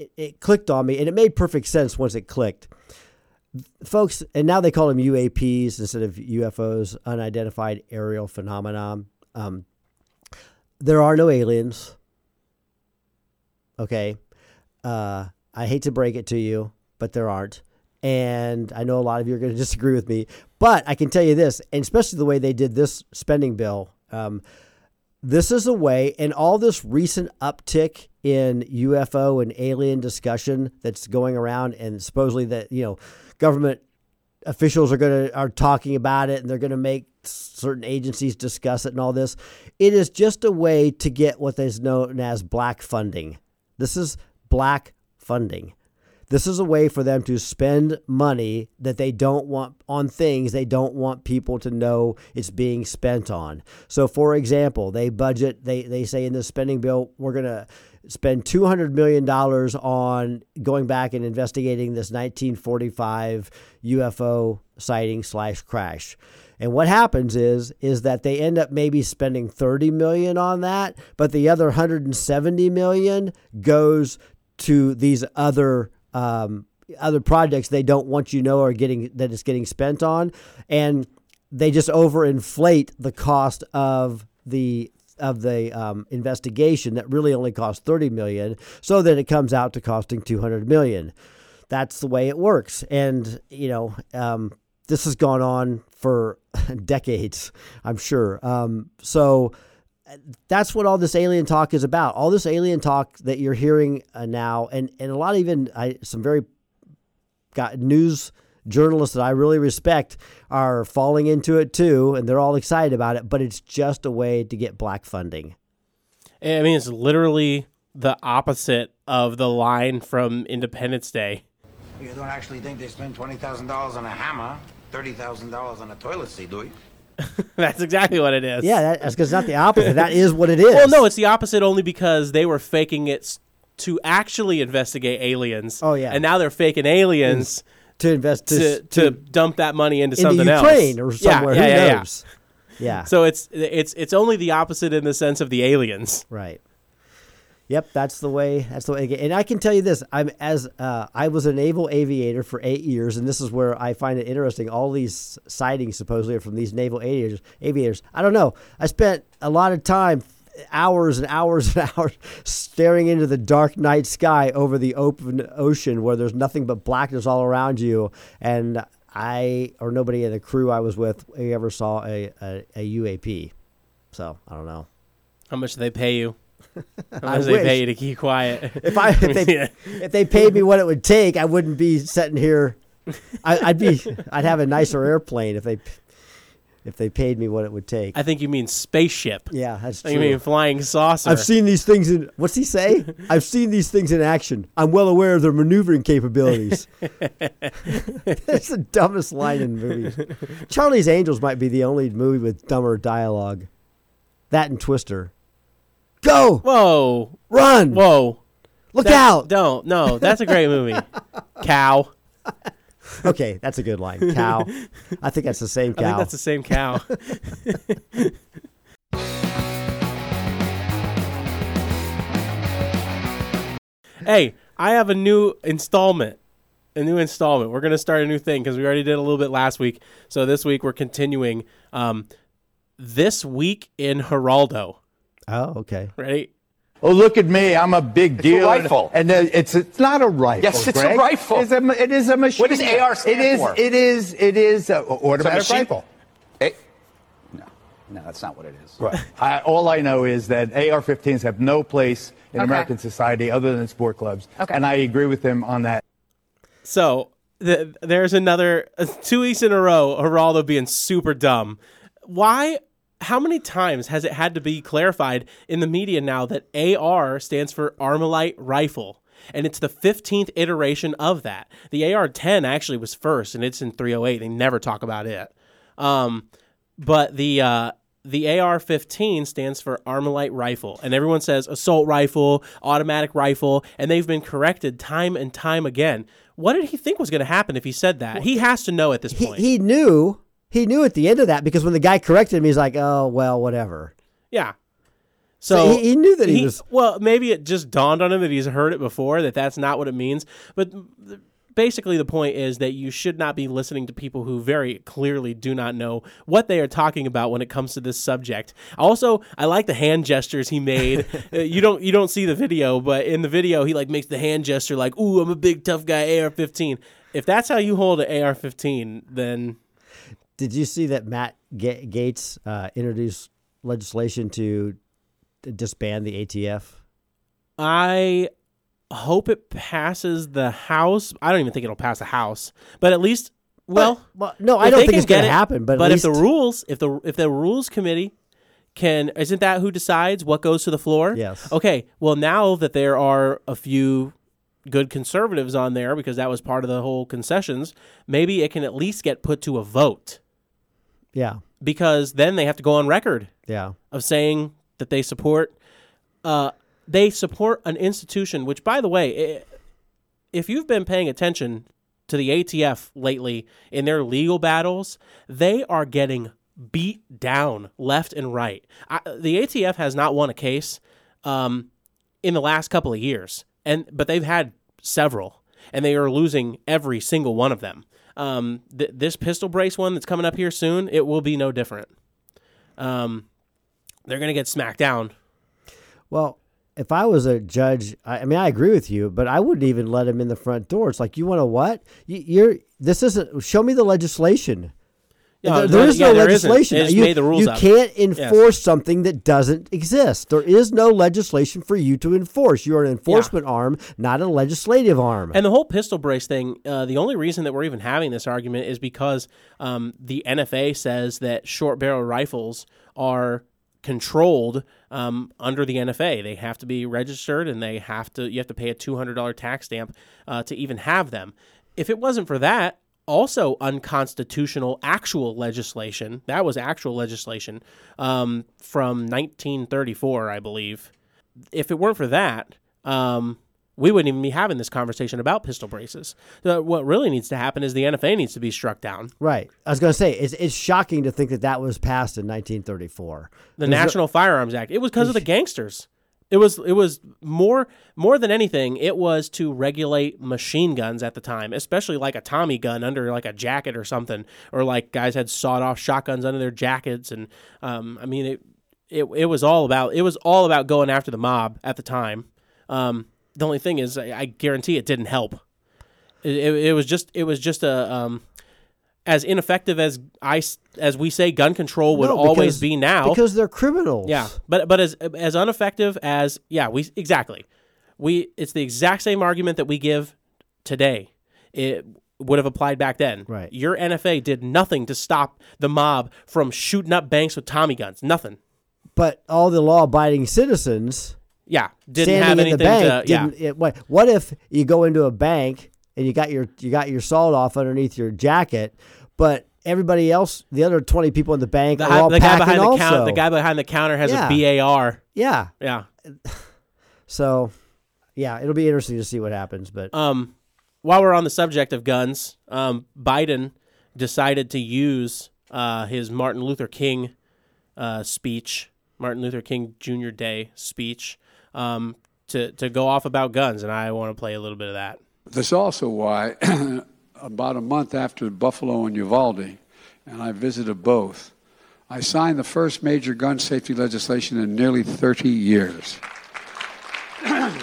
C: it, it clicked on me, and it made perfect sense once it clicked. Folks, and now they call them UAPs instead of UFOs, unidentified aerial phenomenon. Um, there are no aliens. Okay, uh, I hate to break it to you, but there aren't. And I know a lot of you are going [LAUGHS] to disagree with me, but I can tell you this, and especially the way they did this spending bill. Um, this is a way, and all this recent uptick in UFO and alien discussion that's going around, and supposedly that you know, government officials are going to are talking about it, and they're going to make certain agencies discuss it, and all this. It is just a way to get what is known as black funding. This is black funding. This is a way for them to spend money that they don't want on things they don't want people to know it's being spent on. So, for example, they budget, they, they say in the spending bill, we're going to spend $200 million on going back and investigating this 1945 UFO sighting slash crash. And what happens is is that they end up maybe spending 30 million on that, but the other 170 million goes to these other um, other projects they don't want you know are getting that it's getting spent on, and they just overinflate the cost of the of the um, investigation that really only cost 30 million so that it comes out to costing 200 million. That's the way it works. And you know um, this has gone on for [LAUGHS] decades i'm sure. Um, so that's what all this alien talk is about all this alien talk that you're hearing uh, now and, and a lot of even I, some very got news journalists that I really respect are falling into it too, and they're all excited about it. But it's just a way to get black funding.
B: I mean, it's literally the opposite of the line from Independence Day.
I: You don't actually think they spend twenty thousand dollars on a hammer, thirty thousand dollars on a toilet seat, do you? [LAUGHS]
B: That's exactly what it is.
C: Yeah, that, that's because it's not the opposite. that is what it is. [LAUGHS]
B: Well, no, it's the opposite only because they were faking it to actually investigate aliens.
C: Oh, yeah.
B: and now they're faking aliens
C: to invest
B: to,
C: to,
B: to, dump that money into,
C: into
B: something
C: Ukraine
B: else.
C: or somewhere.
B: Yeah, yeah,
C: Who
B: yeah, yeah.
C: Yeah.
B: So it's it's it's only the opposite in the sense of the aliens.
C: Right. Yep, that's the way. That's the way. And I can tell you this: I'm as uh, I was a naval aviator for eight years, and this is where I find it interesting. All these sightings supposedly are from these naval aviators. Aviators. I don't know. I spent a lot of time, hours and hours and [LAUGHS] hours, staring into the dark night sky over the open ocean, where there's nothing but blackness all around you, and I or nobody in the crew I was with ever saw a, a, a UAP. So I don't know.
B: How much do they pay you? [LAUGHS] How
C: I
B: they
C: wish.
B: pay you to keep quiet?
C: If I if they [LAUGHS]
B: Yeah.
C: if they paid me what it would take, I wouldn't be sitting here. I, I'd be [LAUGHS] I'd have a nicer airplane if they if they paid me what it would take.
B: I think you mean spaceship.
C: yeah, that's true.
B: mean flying saucer.
C: I've seen these things in what's he say? I've seen these things in action. I'm well aware of their maneuvering capabilities. That's the dumbest line in movies. Charlie's Angels might be the only movie with dumber dialogue. That and Twister. Go!
B: Whoa,
C: Run!
B: whoa!
C: Look
B: That-
C: out!
B: Don't no. That's a great movie. [LAUGHS] Cow.
C: Okay, that's a good line. Cow. I think that's the same [LAUGHS]
B: I
C: cow.
B: think that's the same cow. [LAUGHS] hey, I have a new installment. A new installment. We're gonna start a new thing because we already did a little bit last week. So this week we're continuing. Um, this week in Geraldo.
C: Oh, okay.
B: Ready?
J: Oh, look at me. I'm a big deal.
H: A rifle.
J: And uh, it's it's not a rifle.
H: Yes, it's a
J: Greg.
H: rifle.
J: It's a, it is a machine.
H: What does AR stand
J: it is,
H: for?
J: It is, it is a automatic
H: machine-
J: rifle.
H: No, no, that's not what it is.
J: Right. I, all I know is that AR-15s have no place in
G: Okay.
J: American society other than sport clubs.
G: Okay.
J: And I agree with him on that.
B: So th- there's another uh, two weeks in a row. Geraldo being super dumb. Why? How many times has it had to be clarified in the media now that AR stands for Armalite Rifle? And it's the 15th iteration of that. The AR 10 actually was first, and it's in 308. They never talk about it. Um, but the uh, the AR-15 stands for Armalite Rifle, and everyone says assault rifle, automatic rifle, and they've been corrected time and time again. What did he think was going to happen if he said that? He has to know at this
C: He,
B: point.
C: he knew he knew at the end of that because when the guy corrected him, he's like, "Oh well, whatever."
B: yeah.
C: So
B: So
C: he- he knew that he was-
B: Well, maybe it just dawned on him that he's heard it before that that's not what it means. But basically, the point is that you should not be listening to people who very clearly do not know what they are talking about when it comes to this subject. Also, I like the hand gestures he made. [LAUGHS] Uh, you don't you don't see the video, but in the video, he like makes the hand gesture like, "Ooh, I'm a big tough guy." AR-15. If that's how you hold an AR-15, then
C: Did you see that Matt Ga- Gaetz uh, introduced legislation to to disband the ATF?
B: I hope it passes the House. I don't even think it'll pass the House, but at least, well,
C: well, no, I don't think it's gonna happen, but
B: but if the rules, if the if the rules committee can, isn't that who decides what goes to the floor?
C: Yes.
B: Okay. Well, now that there are a few good conservatives on there because that was part of the whole concessions, maybe it can at least get put to a vote
C: Yeah,
B: because then they have to go on record
C: yeah.
B: of saying that they support uh, they support an institution which by the way i- if you've been paying attention to the ATF lately in their legal battles they are getting beat down left and right I, the ATF has not won a case um, in the last couple of years and but they've had several and they are losing every single one of them. Um, th- this pistol brace one that's coming up here soon, it will be no different. Um, they're to get smacked down.
C: Well, if I was a judge, I, I mean, I agree with you, but I wouldn't even let him in the front door. It's like, you want to what? You, you're this isn't. Show me the legislation.
B: Yeah,
C: there, there is
B: yeah,
C: no
B: there isn't.
C: legislation.
B: They just
C: you
B: made the rules
C: you can't
B: Yes.
C: enforce something that doesn't exist. There is no legislation for you to enforce. You are an enforcement arm, not a legislative arm.
B: And the whole pistol brace thing, uh, the only reason that we're even having this argument is because um, the NFA says that short barrel rifles are controlled um, under the NFA. They have to be registered, and they have to. You have to pay a two hundred dollar tax stamp uh, to even have them. If it wasn't for that, also unconstitutional actual legislation. That was actual legislation um, from 1934, I believe. If it weren't for that, um, we wouldn't even be having this conversation about pistol braces. Uh, what really needs to happen is the NFA needs to be struck down.
C: right. I was going to say, it's, it's shocking to think that that was passed in 1934.
B: The National Firearms Act. It was because of the gangsters. It was it was more more than anything. It was to regulate machine guns at the time, especially like a Tommy gun under like a jacket or something, or like guys had sawed off shotguns under their jackets, and um, I mean it, it it was all about it was all about going after the mob at the time. Um, the only thing is, I, I guarantee it didn't help. It, it, it was just it was just a um, as ineffective as I as we say gun control would
C: No,
B: always be now
C: because they're criminals.
B: yeah, but but as as ineffective as yeah, we exactly. We it's the exact same argument that we give today. It would have applied back then.
C: Right.
B: Your NFA did nothing to stop the mob from shooting up banks with Tommy guns. Nothing.
C: But all the law-abiding citizens
B: Yeah, didn't have
C: in
B: anything
C: the bank
B: to yeah.
C: It, what, what if you go into a bank and you got your you got your sawed off underneath your jacket, but everybody else, the other twenty people in the bank,
B: The,
C: are
B: hi-
C: all
B: the guy behind the counter, the guy behind the counter has
C: Yeah.
B: a BAR.
C: Yeah.
B: Yeah. [SIGHS]
C: So, yeah, it'll be interesting to see what happens. But
B: Um, while we're on the subject of guns, um, Biden decided to use uh, his Martin Luther King uh, speech, Martin Luther King Jr. Day speech, um, to to go off about guns, and I want to play a little bit of that.
K: That's also why, [CLEARS THROAT] about a month after Buffalo and Uvalde, and I visited both, I signed the first major gun safety legislation in nearly 30 years. [CLEARS THROAT] and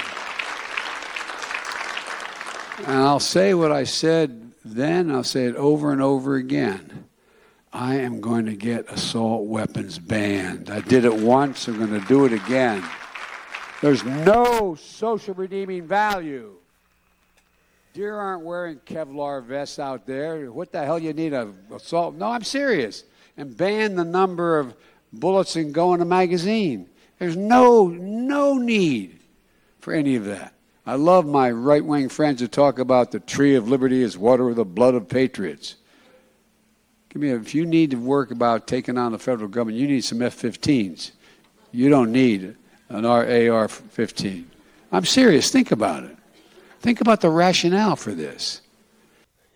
K: I'll say what I said then, I'll say it over and over again. I am going to get assault weapons banned. I did it once, I'm going to do it again. There's no social redeeming value. Deer aren't wearing Kevlar vests out there. What the hell you need a assault? No, I'm serious. And ban the number of bullets that go in a magazine. There's no no need for any of that. I love my right wing friends who talk about the tree of liberty is water with the blood of patriots. Give me a, if you need to work about taking on the federal government, you need some F-15s. You don't need an AR-15. I'm serious. Think about it. Think about the rationale for this.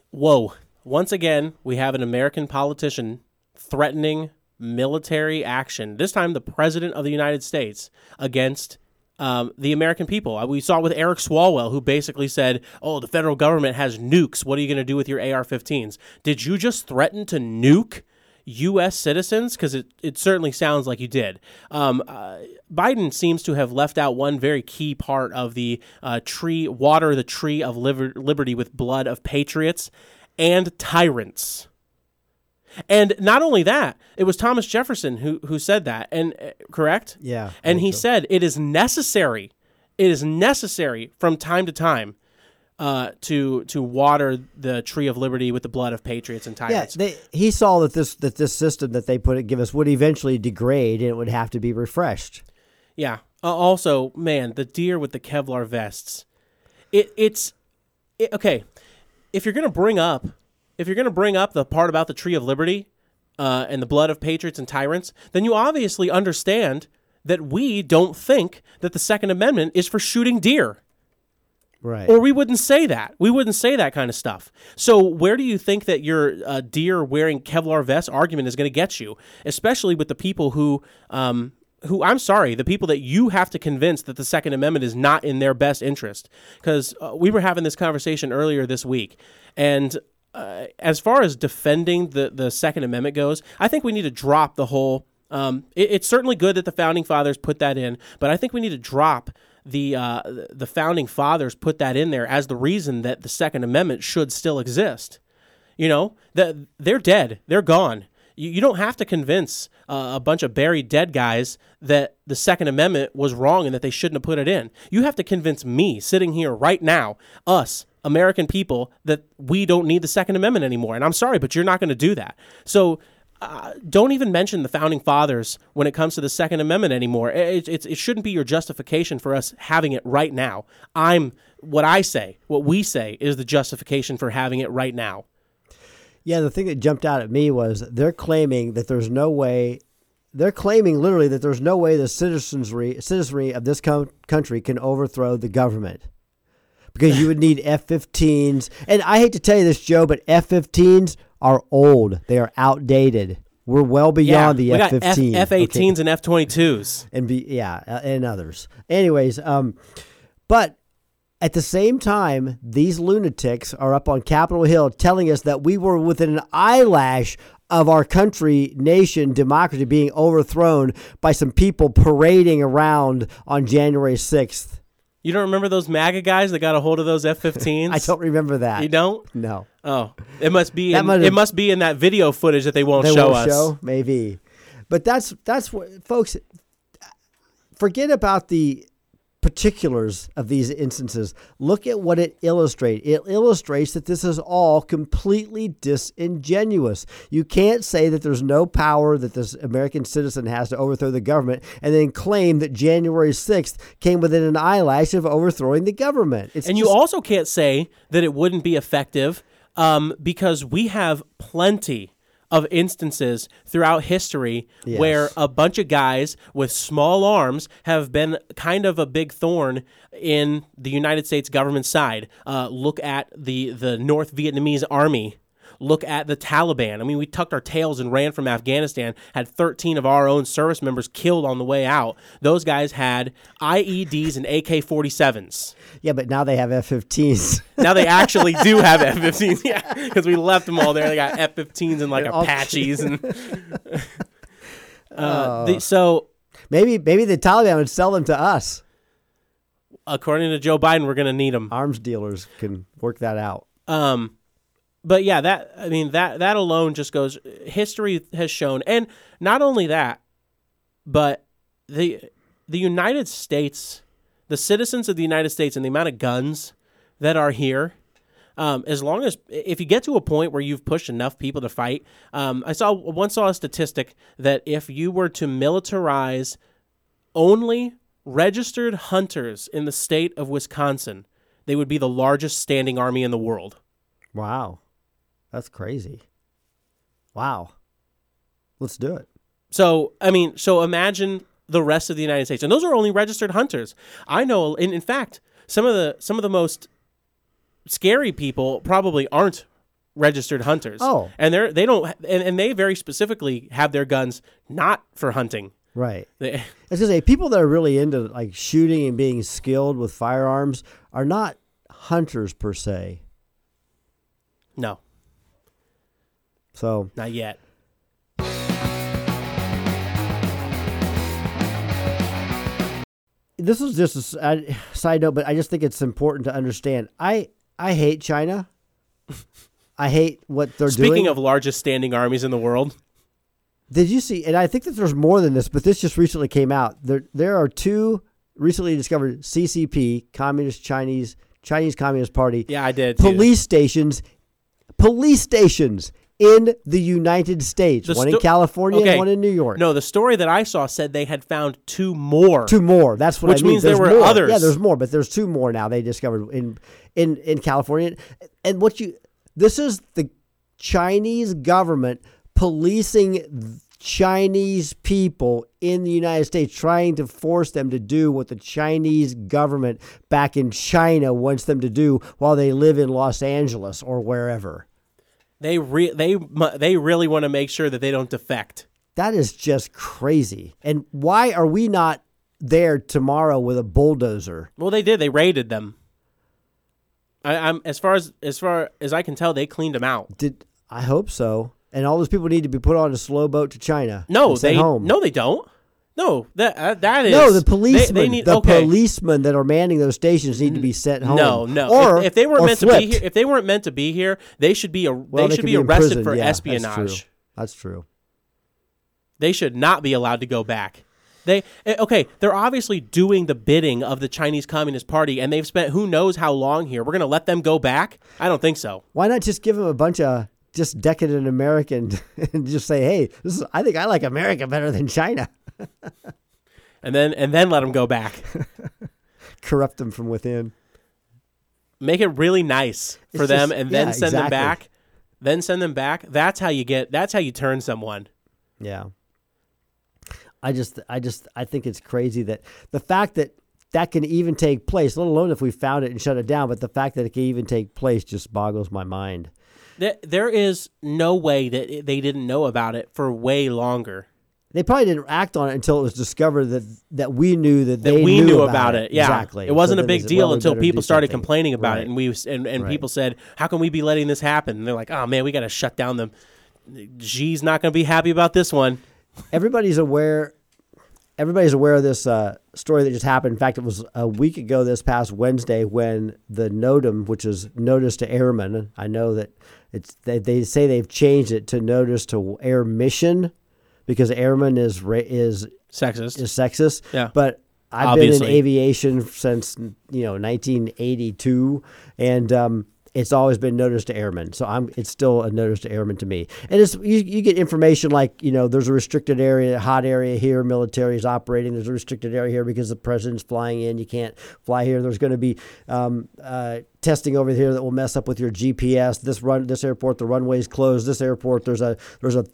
B: Whoa! Once again, we have an American politician threatening military action. This time, the president of the United States against um, the American people. Uh, We saw it with Eric Swalwell, who basically said, "Oh, the federal government has nukes. What are you going to do with your AR-15s? Did you just threaten to nuke?" U.S. citizens? Because it, it certainly sounds like you did. Um, uh, Biden seems to have left out one very key part of the uh, tree, water the tree of liber- liberty with blood of patriots and tyrants. And not only that, it was Thomas Jefferson who who said that, and uh, correct?
C: Yeah,
B: And he
C: so.
B: said it is necessary, it is necessary from time to time, uh, to to water the tree of liberty with the blood of patriots and
C: yeah,
B: tyrants.
C: they, he saw that this that this system that they put it give us would eventually degrade and it would have to be refreshed.
B: Yeah. Uh, also, man, the deer with the Kevlar vests. It it's it, okay. If you're gonna bring up, if you're gonna bring up the part about the Tree of Liberty, uh, and the blood of patriots and tyrants, then you obviously understand that we don't think that the Second Amendment is for shooting deer.
C: Right.
B: Or we wouldn't say that. We wouldn't say that kind of stuff. So where do you think that your uh, deer wearing Kevlar vest argument is going to get you? Especially with the people who um, who I'm sorry, the people that you have to convince that the Second Amendment is not in their best interest. Because uh, we were having this conversation earlier this week, and uh, as far as defending the the Second Amendment goes, I think we need to drop the whole. Um, it, it's certainly good that the founding fathers put that in, but I think we need to drop the uh, the founding fathers put that in there as the reason that the Second Amendment should still exist. You know that they're dead, they're gone. You, you don't have to convince uh, a bunch of buried dead guys that the Second Amendment was wrong and that they shouldn't have put it in. You have to convince me, sitting here right now, us American people, that we don't need the Second Amendment anymore. And I'm sorry, but you're not going to do that. So uh, don't even mention the founding fathers when it comes to the Second Amendment anymore. It, it, it shouldn't be your justification for us having it right now. I'm what I say, what we say is the justification for having it right now.
C: Yeah, the thing that jumped out at me was they're claiming that there's no way. They're claiming literally that there's no way the citizenry citizenry of this com- country can overthrow the government because you would need F-15s. And I hate to tell you this, Joe, but F-15s are old. They are outdated. We're well beyond
B: yeah,
C: the F 15.
B: F 18s and F 22s.
C: And be, yeah, uh, and others. Anyways, um, but at the same time, these lunatics are up on Capitol Hill telling us that we were within an eyelash of our country, nation, democracy being overthrown by some people parading around on January 6th.
B: You don't remember those MAGA guys that got a hold of those F-15s? [LAUGHS]
C: I don't remember that.
B: You don't?
C: No.
B: Oh, it must be. In, it must be in that video footage that they won't
C: they
B: show
C: won't
B: us.
C: Show maybe, but that's that's what folks. Forget about the particulars of these instances. Look at what it illustrates. It illustrates that this is all completely disingenuous. You can't say that there's no power that this American citizen has to overthrow the government and then claim that January 6th came within an eyelash of overthrowing the government.
B: It's and you also can't say that it wouldn't be effective um, because we have plenty of instances throughout history yes. where a bunch of guys with small arms have been kind of a big thorn in the United States government side. Uh, look at the the North Vietnamese army look at the Taliban. I mean, we tucked our tails and ran from Afghanistan, had 13 of our own service members killed on the way out. Those guys had IEDs and AK 47s.
C: Yeah, but now they have F 15s. [LAUGHS]
B: now they actually do have [LAUGHS] F 15s. Yeah, because we left them all there. They got F 15s and like Apaches. [LAUGHS] and uh, the, so
C: maybe maybe the Taliban would sell them to us.
B: According to Joe Biden, we're going to need them.
C: Arms dealers can work that out.
B: Um, but yeah, that I mean that that alone just goes. History has shown, and not only that, but the the United States, the citizens of the United States, and the amount of guns that are here. Um, as long as if you get to a point where you've pushed enough people to fight, um, I saw once saw a statistic that if you were to militarize only registered hunters in the state of Wisconsin, they would be the largest standing army in the world.
C: Wow. That's crazy. Wow. Let's do it.
B: So, I mean, so imagine the rest of the United States. And those are only registered hunters. I know in, in fact, some of the some of the most scary people probably aren't registered hunters.
C: Oh.
B: And they're they don't and, and they very specifically have their guns not for hunting.
C: Right. They, I was gonna say people that are really into like shooting and being skilled with firearms are not hunters per se.
B: No.
C: So
B: not yet.
C: This is just a side note, but I just think it's important to understand. I I hate China. I hate what they're
B: Speaking
C: doing.
B: Speaking of largest standing armies in the world,
C: did you see? And I think that there's more than this, but this just recently came out. There there are two recently discovered CCP, Communist Chinese Chinese Communist Party.
B: Yeah, I did.
C: Police stations, police stations in the United States. The one sto- in California okay. and one in New York.
B: No, the story that I saw said they had found two more.
C: Two more. That's what
B: Which
C: I mean.
B: means
C: there's
B: there were
C: more.
B: others.
C: Yeah, there's more, but there's two more now they discovered in in in California. And what you this is the Chinese government policing Chinese people in the United States, trying to force them to do what the Chinese government back in China wants them to do while they live in Los Angeles or wherever.
B: They re- they they really want to make sure that they don't defect.
C: That is just crazy. And why are we not there tomorrow with a bulldozer?
B: Well, they did. They raided them. I, I'm as far as as far as I can tell, they cleaned them out.
C: Did I hope so? And all those people need to be put on a slow boat to China.
B: No, they
C: home.
B: no, they don't. No, that uh, that is
C: No, the policemen,
B: They, need,
C: the
B: okay.
C: policemen that are manning those stations need to be sent home.
B: No, no.
C: Or
B: if, if they weren't meant
C: flipped.
B: to be here, if they weren't meant to be here, they should be. A,
C: well,
B: they
C: could
B: should be,
C: in
B: arrested
C: prison.
B: for
C: Yeah,
B: espionage.
C: That's true. That's true.
B: They should not be allowed to go back. They eh, okay. They're obviously doing the bidding of the Chinese Communist Party, and they've spent who knows how long here. We're gonna let them go back? I don't think so.
C: Why not just give them a bunch of just decadent American [LAUGHS] and just say, "Hey, this is I think I like America better than China." [LAUGHS]
B: And then and then let them go back. [LAUGHS]
C: Corrupt them from within.
B: Make it really nice for
C: It's
B: them,
C: just-
B: and then
C: yeah,
B: send them back. Then send them back. That's how you get. That's how you turn someone.
C: Yeah. I just, I just, I think it's crazy that the fact that that can even take place, let alone if we found it and shut it down, but the fact that it can even take place just boggles my mind.
B: There is no way that they didn't know about it for way longer.
C: They probably didn't act on it until it was discovered that that we knew that
B: that
C: they
B: we
C: knew,
B: knew about it. Yeah,
C: exactly.
B: It wasn't
C: So
B: a big deal
C: well,
B: until people started
C: something.
B: complaining about
C: Right.
B: it, and we and, and
C: Right.
B: people said, "How can we be letting this happen?" And they're like, "Oh man, we got to shut down them." G's not going to be happy about this one.
C: everybody's aware everybody's aware of this uh, story that just happened. In fact, it was a week ago this past Wednesday when the NOTAM, which is Notice to Airmen, I know that it's they, they say they've changed it to Notice to Air Mission because airman is ra- is
B: Sexist.
C: is sexist.
B: Yeah.
C: but I've been in aviation since you know 1982, and um, it's always been notice to airmen. So I'm it's still a notice to airmen to me. And it's you, you get information like you know there's a restricted area, hot area here, military is operating. There's a restricted area here because the president's flying in. You can't fly here. There's going to be um, uh, testing over here that will mess up with your GPS. This run, this airport, the runway's closed. This airport, there's a there's a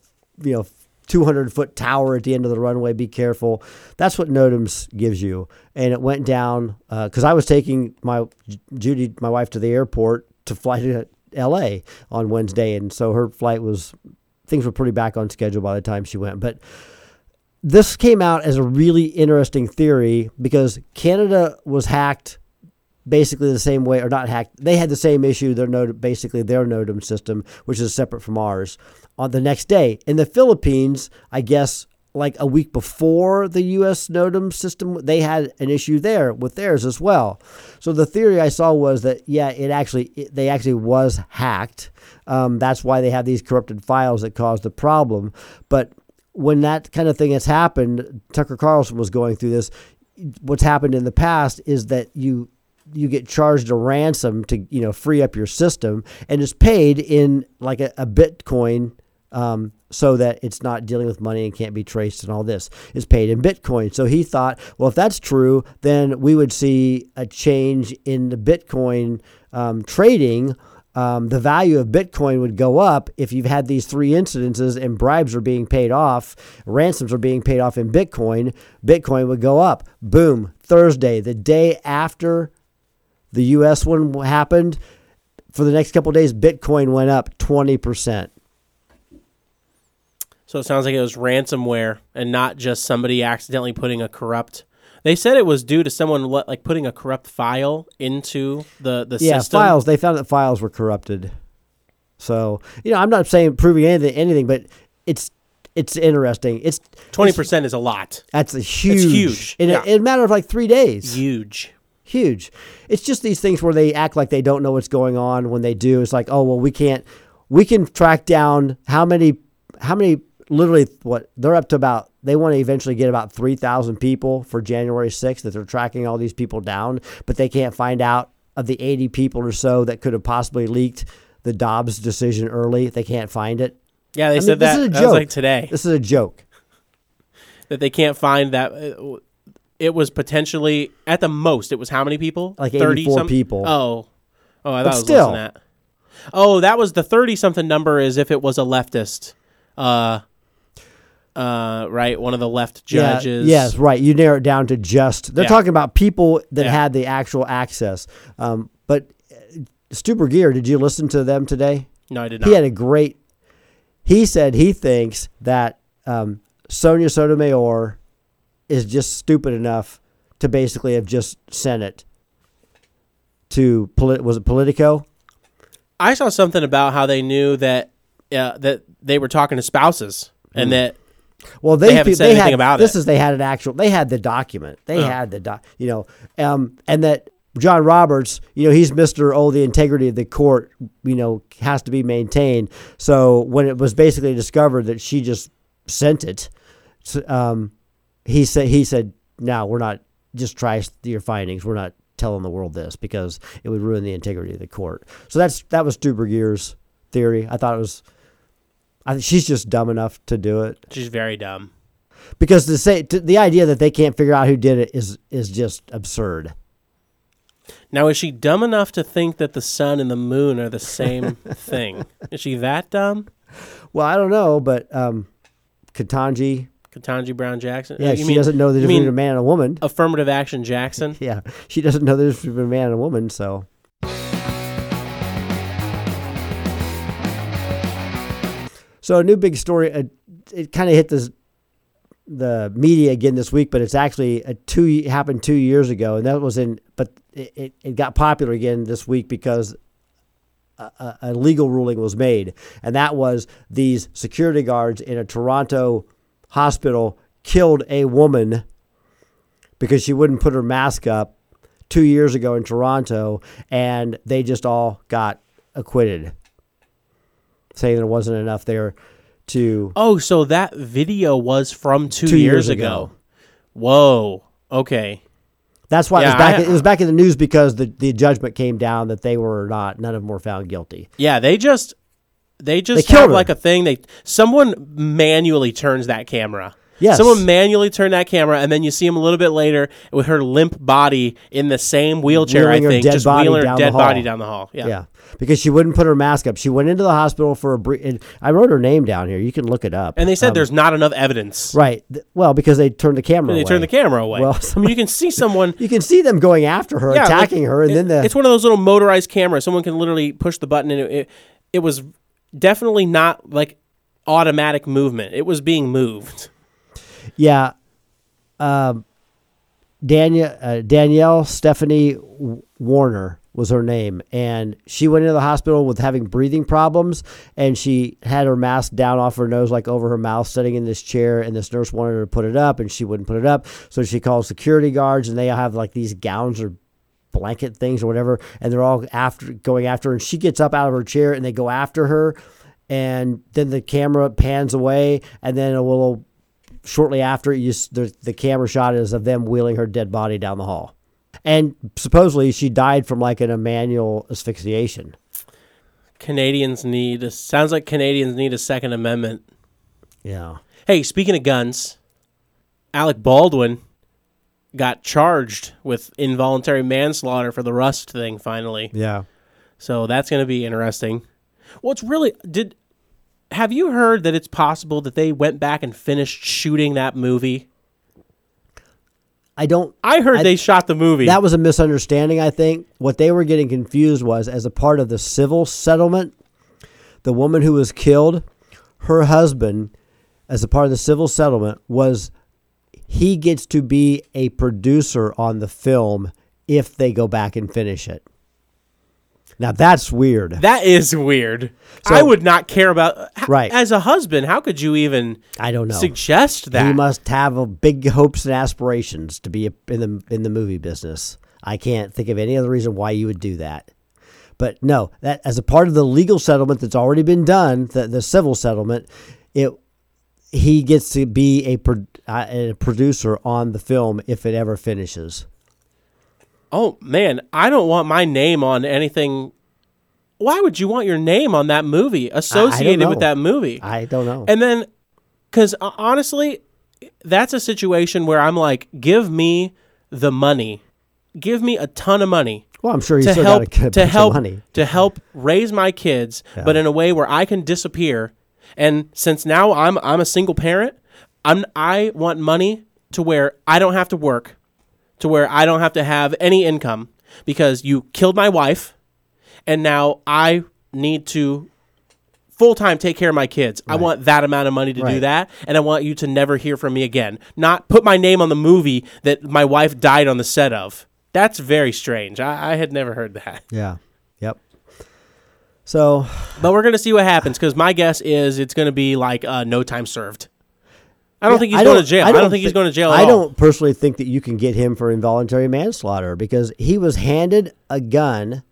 C: you know 200 foot tower at the end of the runway. Be careful. That's what NOTAMs gives you. And it went down uh, because I was taking my Judy, my wife, to the airport to fly to L.A. on Wednesday, and so her flight was things were pretty back on schedule by the time she went. But this came out as a really interesting theory because Canada was hacked basically the same way, or not hacked. They had the same issue. Their node, basically their NOTAM system, which is separate from ours. On the next day, in the Philippines, I guess like a week before the U.S. NOTAM system, they had an issue there with theirs as well. So the theory I saw was that yeah, it actually it, they actually was hacked. Um, that's why they have these corrupted files that caused the problem. But when that kind of thing has happened, Tucker Carlson was going through this. What's happened in the past is that you you get charged a ransom to you know free up your system, and it's paid in like a, a Bitcoin. Um, so that it's not dealing with money and can't be traced and all this is paid in Bitcoin. So he thought, well, if that's true, then we would see a change in the Bitcoin um, trading. Um, the value of Bitcoin would go up if you've had these three incidences and bribes are being paid off, ransoms are being paid off in Bitcoin. Bitcoin would go up. Boom. Thursday, the day after the U.S. one happened, for the next couple of days, Bitcoin went up 20%.
B: So it sounds like it was ransomware and not just somebody accidentally putting a corrupt. They said it was due to someone le- like putting a corrupt file into the the
C: yeah,
B: system.
C: files. They found that files were corrupted. So you know, I'm not saying proving anything, anything, but it's it's interesting. It's
B: Twenty percent is a lot.
C: That's a huge,
B: huge,
C: in,
B: yeah.
C: a, in a matter of like three days.
B: Huge.
C: Huge. It's just these things where they act like they don't know what's going on. When they do, it's like, oh well, we can't. We can track down how many, how many. Literally, what they're up to about. They want to eventually get about three thousand people for January sixth. That they're tracking all these people down, but they can't find out of the eighty people or so that could have possibly leaked the Dobbs decision early. They can't find it.
B: Yeah, they
C: I mean,
B: said
C: this is a joke.
B: like today
C: This is a joke.
B: that they can't find that. Uh, It was potentially at the most. It was how many people?
C: Like
B: 30
C: 84
B: some-
C: people.
B: Oh, oh, I
C: But
B: thought it was
C: still.
B: less than that. Oh, that was the thirty something number. Is if it was a leftist. Uh, uh, right, one of the left judges.
C: Yeah, yes, right. You narrow it down to just. They're
B: Yeah.
C: talking about people that
B: Yeah.
C: had the actual access. Um, but uh, Stu Burguiere, did you listen to them today?
B: No, I did not.
C: He had a great. He said he thinks that um, Sonia Sotomayor is just stupid enough to basically have just sent it to was it Politico?
B: I saw something about how they knew that uh, that they were talking to spouses and
C: Mm.
B: that
C: Well, they
B: They haven't said
C: they
B: anything
C: had,
B: about
C: this
B: it.
C: is they had an actual they had the document they
B: Oh.
C: had the doc you know um and that John Roberts you know he's Mister oh the integrity of the court you know has to be maintained so when it was basically discovered that she just sent it um he said he said no we're not just try your findings we're not telling the world this because it would ruin the integrity of the court so that's that was Stu Burguiere's theory I thought it was I think she's just dumb enough to do it
B: she's very dumb.
C: because to say to, the idea that they can't figure out who did it is is just absurd.
B: Now, is she dumb enough to think that the sun and the moon are the same [LAUGHS] thing? Is she that dumb?
C: Well, I don't know, but um, Ketanji,
B: Ketanji Brown Jackson?
C: yeah,
B: You
C: she
B: mean-
C: doesn't know the difference between a man and a woman.
B: Affirmative action Jackson? [LAUGHS]
C: Yeah, she doesn't know the difference between a man and a woman. So, so a new big story. Uh, it kind of hit this the media again this week, but it's actually a two happened two years ago, and that was in. But it, it, got popular again this week because a- a legal ruling was made, and that was these security guards in a Toronto hospital killed a woman because she wouldn't put her mask up two years ago in Toronto, and they just all got acquitted, saying there wasn't enough there to.
B: Oh, so that video was from two,
C: Two
B: years,
C: years
B: ago.
C: ago.
B: Whoa. Okay.
C: That's why it was back.
B: I-
C: it was back in the news because the, the judgment came down that they were not. None of them were found guilty.
B: Yeah, they just they just
C: killed
B: have
C: her.
B: like a thing. They someone manually turns that camera.
C: Yes.
B: Someone manually turned that camera, and then you see him a little bit later with her limp body in the same wheelchair.
C: Wheeling
B: I think just wheeling her dead body down the hall. Yeah.
C: Yeah. Because she wouldn't put her mask up. She went into the hospital for a brief. and I wrote her name down here. You can look it up.
B: And they said
C: Um,
B: there's not enough evidence.
C: right. Well, because they turned the camera.
B: They
C: away.
B: turned the camera away.
C: Well,
B: I mean, you can see someone. [LAUGHS]
C: You can see them going after her,
B: Yeah, like,
C: attacking her, and
B: it-
C: then the
B: it's one of those little motorized cameras. Someone can literally push the button, and it, it, it was definitely not like automatic movement. It was being moved.
C: Yeah. Um, Danielle, uh, Danielle Stephanie Warner was her name. And she went into the hospital with having breathing problems. And she had her mask down off her nose, like over her mouth, sitting in this chair. And this nurse wanted her to put it up, and she wouldn't put it up. So she called security guards, and they have like these gowns or blanket things or whatever. And they're all after going after her. And she gets up out of her chair, and they go after her. And then the camera pans away, and then a little shortly after you the, the camera shot is of them wheeling her dead body down the hall and supposedly she died from like an manual asphyxiation
B: Canadians need. Sounds like Canadians need a Second Amendment.
C: yeah
B: Hey, speaking of guns, Alec Baldwin got charged with involuntary manslaughter for the Rust thing. Finally,
C: yeah
B: so that's going to be interesting. Well, it's really did. Have you heard that it's possible that they went back and finished shooting that movie?
C: i don't
B: I heard
C: I-
B: they shot the movie.
C: that was a misunderstanding i think what they were getting confused was as a part of the civil settlement the woman who was killed her husband as a part of the civil settlement was he gets to be a producer on the film if they go back and finish it now that's weird
B: that is weird.
C: So-
B: I would not care about.
C: Right.
B: As a husband, how could you even?
C: I don't know.
B: Suggest that
C: He must have big hopes and aspirations to be in the in the movie business. I can't think of any other reason why you would do that. But no, that as a part of the legal settlement that's already been done, the, the civil settlement, it he gets to be a, pro, uh, a producer on the film if it ever finishes.
B: Oh man, I don't want my name on anything. Why would you want your name on that movie associated with that movie?
C: I don't know.
B: And then, because honestly, that's a situation where I'm like, give me the money, give me a ton of money.
C: Well, I'm sure you
B: to
C: still
B: help
C: got to get
B: to
C: bunch
B: help to help raise my kids, but in a way where I can disappear. And since now I'm I'm a single parent, I'm I want money to where I don't have to work, to where I don't have to have any income because you killed my wife, and now I need to full time take care of my kids. I want that amount of money to do that, and I want you to never hear from me again. Not put my name on the movie that my wife died on the set of. That's very strange. I, I had never heard that.
C: Yeah. So
B: But we're gonna see what happens because my guess is it's gonna be like uh, no time served. I don't think he's
C: I
B: going to jail. I don't, think he's going to jail. At
C: I
B: all.
C: don't personally think that you can get him for involuntary manslaughter because he was handed a gun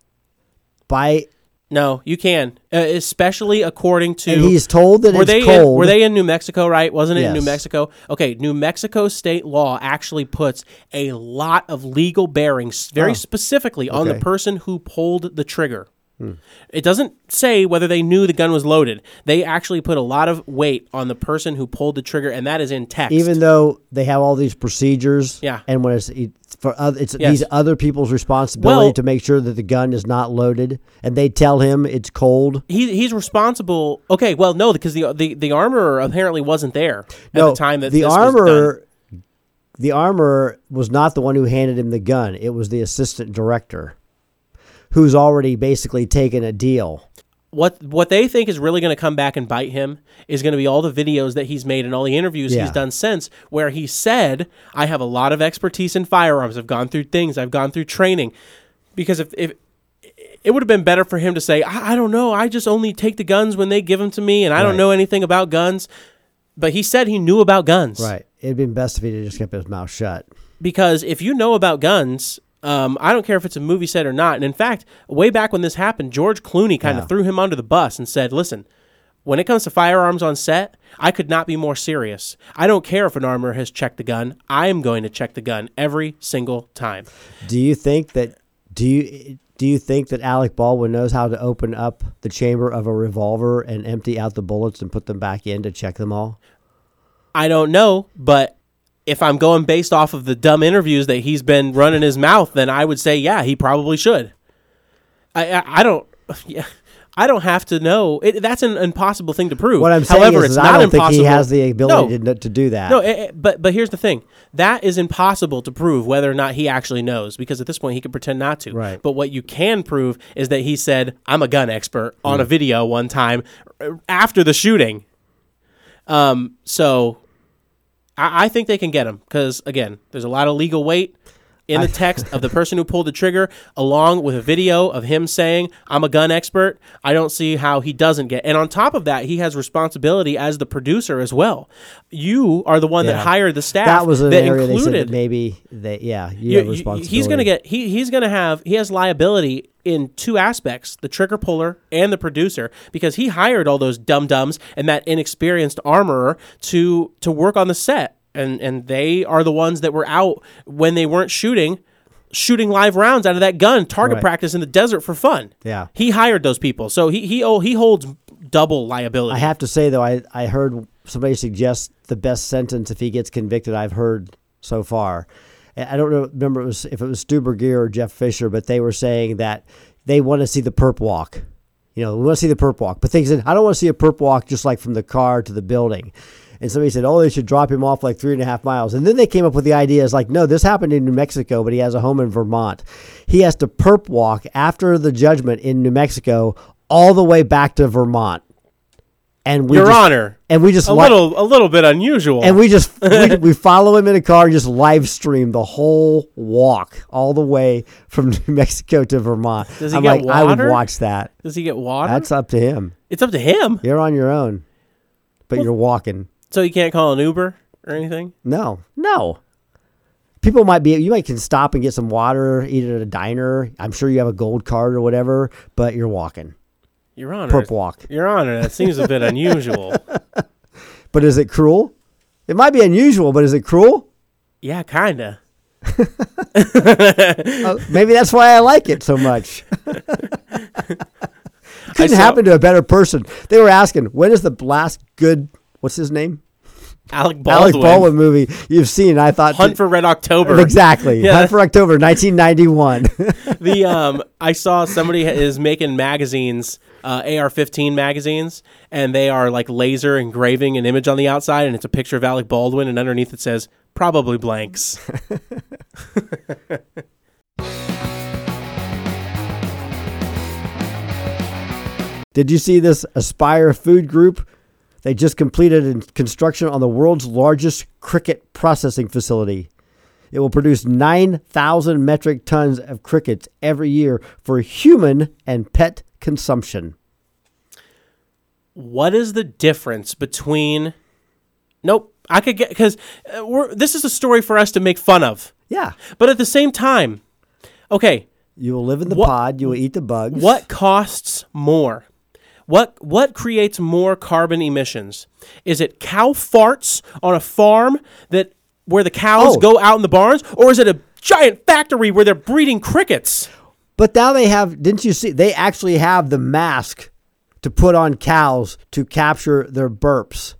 C: by
B: No, you can, uh, especially according to.
C: And he's told that
B: were
C: it's
B: they In, were they in New Mexico? Right? Wasn't it in New Mexico? Okay, New Mexico state law actually puts a lot of legal bearings, very
C: Oh,
B: specifically, on the person who pulled the trigger.
C: Hmm.
B: It doesn't say whether they knew the gun was loaded. They actually put a lot of weight on the person who pulled the trigger, and that is in text.
C: even though they have all these procedures.
B: Yeah.
C: And when it's for other, it's
B: Yes.
C: these other people's responsibility
B: Well-
C: to make sure that the gun is not loaded, and they tell him it's cold.
B: he he's responsible. Okay, well, no, because the the, the armorer apparently wasn't there at
C: no,
B: the time that
C: the
B: this was done.
C: armorer, the armorer was not the one who handed him the gun. It was the assistant director, who's already basically taken a deal.
B: what what they think is really going to come back and bite him is going to be all the videos that he's made and all the interviews
C: Yeah.
B: he's done since where he said I have a lot of expertise in firearms I've gone through things I've gone through training because if, if it would have been better for him to say I, I don't know I just only take the guns when they give them to me and I don't know anything about guns but he said he knew about guns
C: Right. It'd been best if he just kept his mouth shut.
B: because if you know about guns, um, I don't care if it's a movie set or not. And in fact, way back when this happened, George Clooney kind of
C: Yeah.
B: threw him under the bus and said, "Listen, when it comes to firearms on set, I could not be more serious. I don't care if an armor has checked the gun. I am going to check the gun every single time."
C: Do you think that do you do you think that Alec Baldwin knows how to open up the chamber of a revolver and empty out the bullets and put them back in to check them all?
B: I don't know, but if I'm going based off of the dumb interviews that he's been running his mouth, then I would say, yeah, he probably should. I I, I don't. [LAUGHS] Yeah. I don't have to know. It, that's an impossible thing to prove.
C: What I'm saying
B: However,
C: is,
B: it's
C: is
B: not
C: I don't
B: impossible.
C: think he has the ability
B: No.
C: to, to do that.
B: No, it, it- but but here's the thing: that is impossible to prove whether or not he actually knows, because at this point he could pretend not to.
C: Right.
B: But what you can prove is that he said, "I'm a gun expert" on
C: Hmm.
B: a video one time uh, after the shooting. Um. So, I, I think they can get him because again, there's a lot of legal weight. In the text of the [LAUGHS] person who pulled the trigger, along with a video of him saying, I'm a gun expert, I don't see how he doesn't get. And on top of that, he has responsibility as the producer as well. You are the one
C: Yeah.
B: that hired the staff
C: that was an
B: that
C: area they said
B: included
C: that maybe they yeah you,
B: you-
C: have responsibility.
B: he's going to get he he's going to have he has liability in two aspects the trigger puller and the producer because he hired all those dum dums and that inexperienced armorer to to work on the set and and they are the ones that were out when they weren't shooting shooting live rounds out of that gun target
C: Right.
B: practice in the desert for fun
C: Yeah.
B: he hired those people so he he oh, he holds double liability
C: I have to say though, I I heard somebody suggest the best sentence if he gets convicted I've heard so far. I don't know, remember it was if it was Stu Burguiere or Jeff Fisher, but they were saying that they want to see the perp walk. You know, we want to see the perp walk. But things I don't want to see a perp walk just like from the car to the building. And somebody said, oh, they should drop him off like three and a half miles. And then they came up with the idea is like, no, this happened in New Mexico, but he has a home in Vermont. He has to perp walk after the judgment in New Mexico all the way back to Vermont. And we
B: your
C: just-
B: honor
C: and we just
B: a
C: li-
B: little a little bit unusual
C: and we just we, [LAUGHS] we follow him in a car and just live stream the whole walk all the way from [LAUGHS] New Mexico to Vermont.
B: Does he
C: I'm
B: get
C: like, I would watch that.
B: does he get water
C: That's up to him.
B: it's up to him
C: You're on your own, but you're walking.
B: So you can't call an uber or anything
C: No, no. People might be. You might can stop and get some water, eat at a diner. I'm sure you have a gold card or whatever, but you're walking.
B: Your Honor.
C: Perp walk.
B: Your Honor, that seems a bit [LAUGHS] unusual.
C: But is it cruel? It might be unusual, but is it cruel?
B: Yeah, kinda.
C: Uh, [LAUGHS] [LAUGHS] maybe that's why I like it so much. Couldn't
B: saw-
C: happen to a better person. They were asking, when is the last good, what's his name?
B: Alec
C: Alec
B: Baldwin.
C: Baldwin movie you've seen. I thought
B: Hunt for Red October.
C: Exactly.
B: Yeah.
C: Hunt for October, 1991. [LAUGHS]
B: the um, I saw somebody is making magazines, uh, AR-15 magazines, and they are like laser engraving an image on the outside, and it's a picture of Alec Baldwin, and underneath it says probably blanks. [LAUGHS]
C: Did you see this Aspire Food Group? They just completed construction on the world's largest cricket processing facility. It will produce 9,000 metric tons of crickets every year for human and pet consumption.
B: What is the difference between? Nope, I could get because uh, this is a story for us to make fun of.
C: Yeah.
B: But at the same time, okay,
C: You will live in the
B: What-
C: pod, you will eat the bugs.
B: what costs more? What what creates more carbon emissions? Is it cow farts on a farm that where the cows
C: Oh.
B: go out in the barns, or is it a giant factory where they're breeding crickets?
C: But now they have, didn't you see? They actually have the mask to put on cows to capture their burps.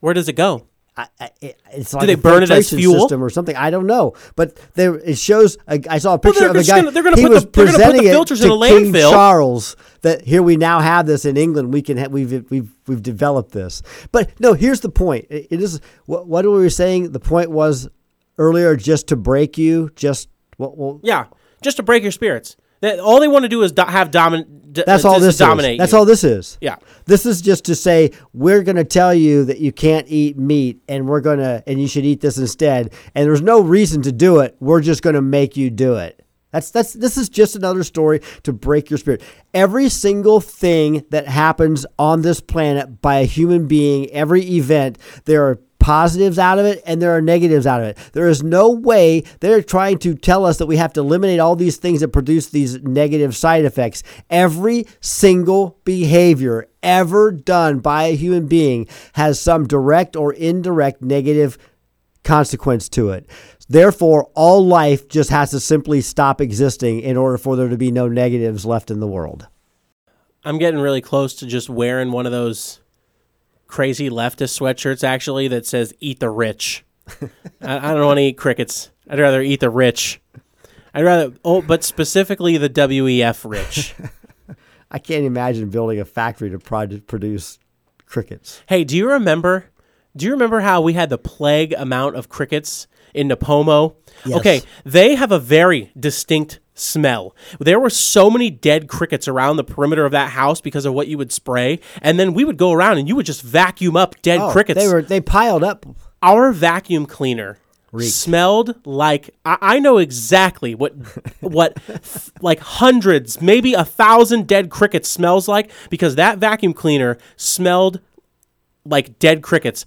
B: Where does it go?
C: I, I, it's like
B: they
C: a
B: burn it as fuel?
C: system or something. I don't know, but there it shows. A, I saw a picture
B: they're
C: of a guy.
B: gonna- they're gonna
C: he
B: put the- they're put the
C: presenting it
B: filters
C: to
B: in a
C: King
B: landfill.
C: Charles that here we now have this in England. We can ha- we've we've we've developed this. But no, here's the point. It, it is what what were we saying? The point was earlier just to break you. Just well, well
B: Yeah, just to break your spirits. That all they want to do is do- have domin. d-
C: That's
B: uh,
C: all this
B: dominate
C: is. That's
B: you.
C: all this is.
B: Yeah.
C: This is just to say we're going to tell you that you can't eat meat and we're going to and you should eat this instead. And there's no reason to do it. We're just going to make you do it. That's that's this is just another story to break your spirit. Every single thing that happens on this planet by a human being, every event, there are positives out of it and there are negatives out of it. There is no way they're trying to tell us that we have to eliminate all these things that produce these negative side effects. Every single behavior ever done by a human being has some direct or indirect negative consequence to it. Therefore, all life just has to simply stop existing in order for there to be no negatives left in the world.
B: I'm getting really close to just wearing one of those crazy leftist sweatshirts actually that says "Eat the rich." [LAUGHS] I, I don't want to eat crickets. I'd rather eat the rich. I'd rather, oh, but specifically the WEF rich. [LAUGHS]
C: I can't imagine building a factory to produce crickets.
B: hey, do you remember? Do you remember how we had the plague amount of crickets in Nipomo?
C: Yes.
B: Okay, they have a very distinct smell. There were so many dead crickets around the perimeter of that house because of what you would spray, and then we would go around and you would just vacuum up dead
C: Oh,
B: crickets.
C: They were they piled up.
B: Our vacuum cleaner smelled like I, I know exactly what [LAUGHS] what like hundreds, maybe a thousand dead crickets smells like because that vacuum cleaner smelled like dead crickets.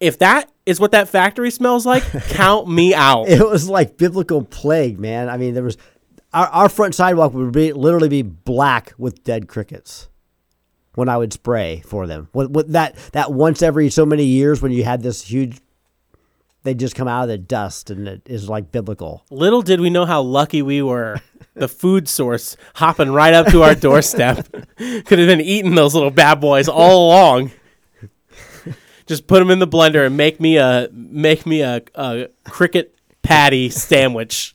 B: If that is what that factory smells like, [LAUGHS] count me out.
C: It was like biblical plague, man. I mean, there was our, our front sidewalk would be literally be black with dead crickets when I would spray for them. What, what that that once every so many years when you had this huge, they just come out of the dust and it is like biblical.
B: Little did we know how lucky we were. The food source hopping right up to our doorstep [LAUGHS] could have been eating those little bad boys all along. Just put them in the blender and make me a make me a, a cricket patty sandwich.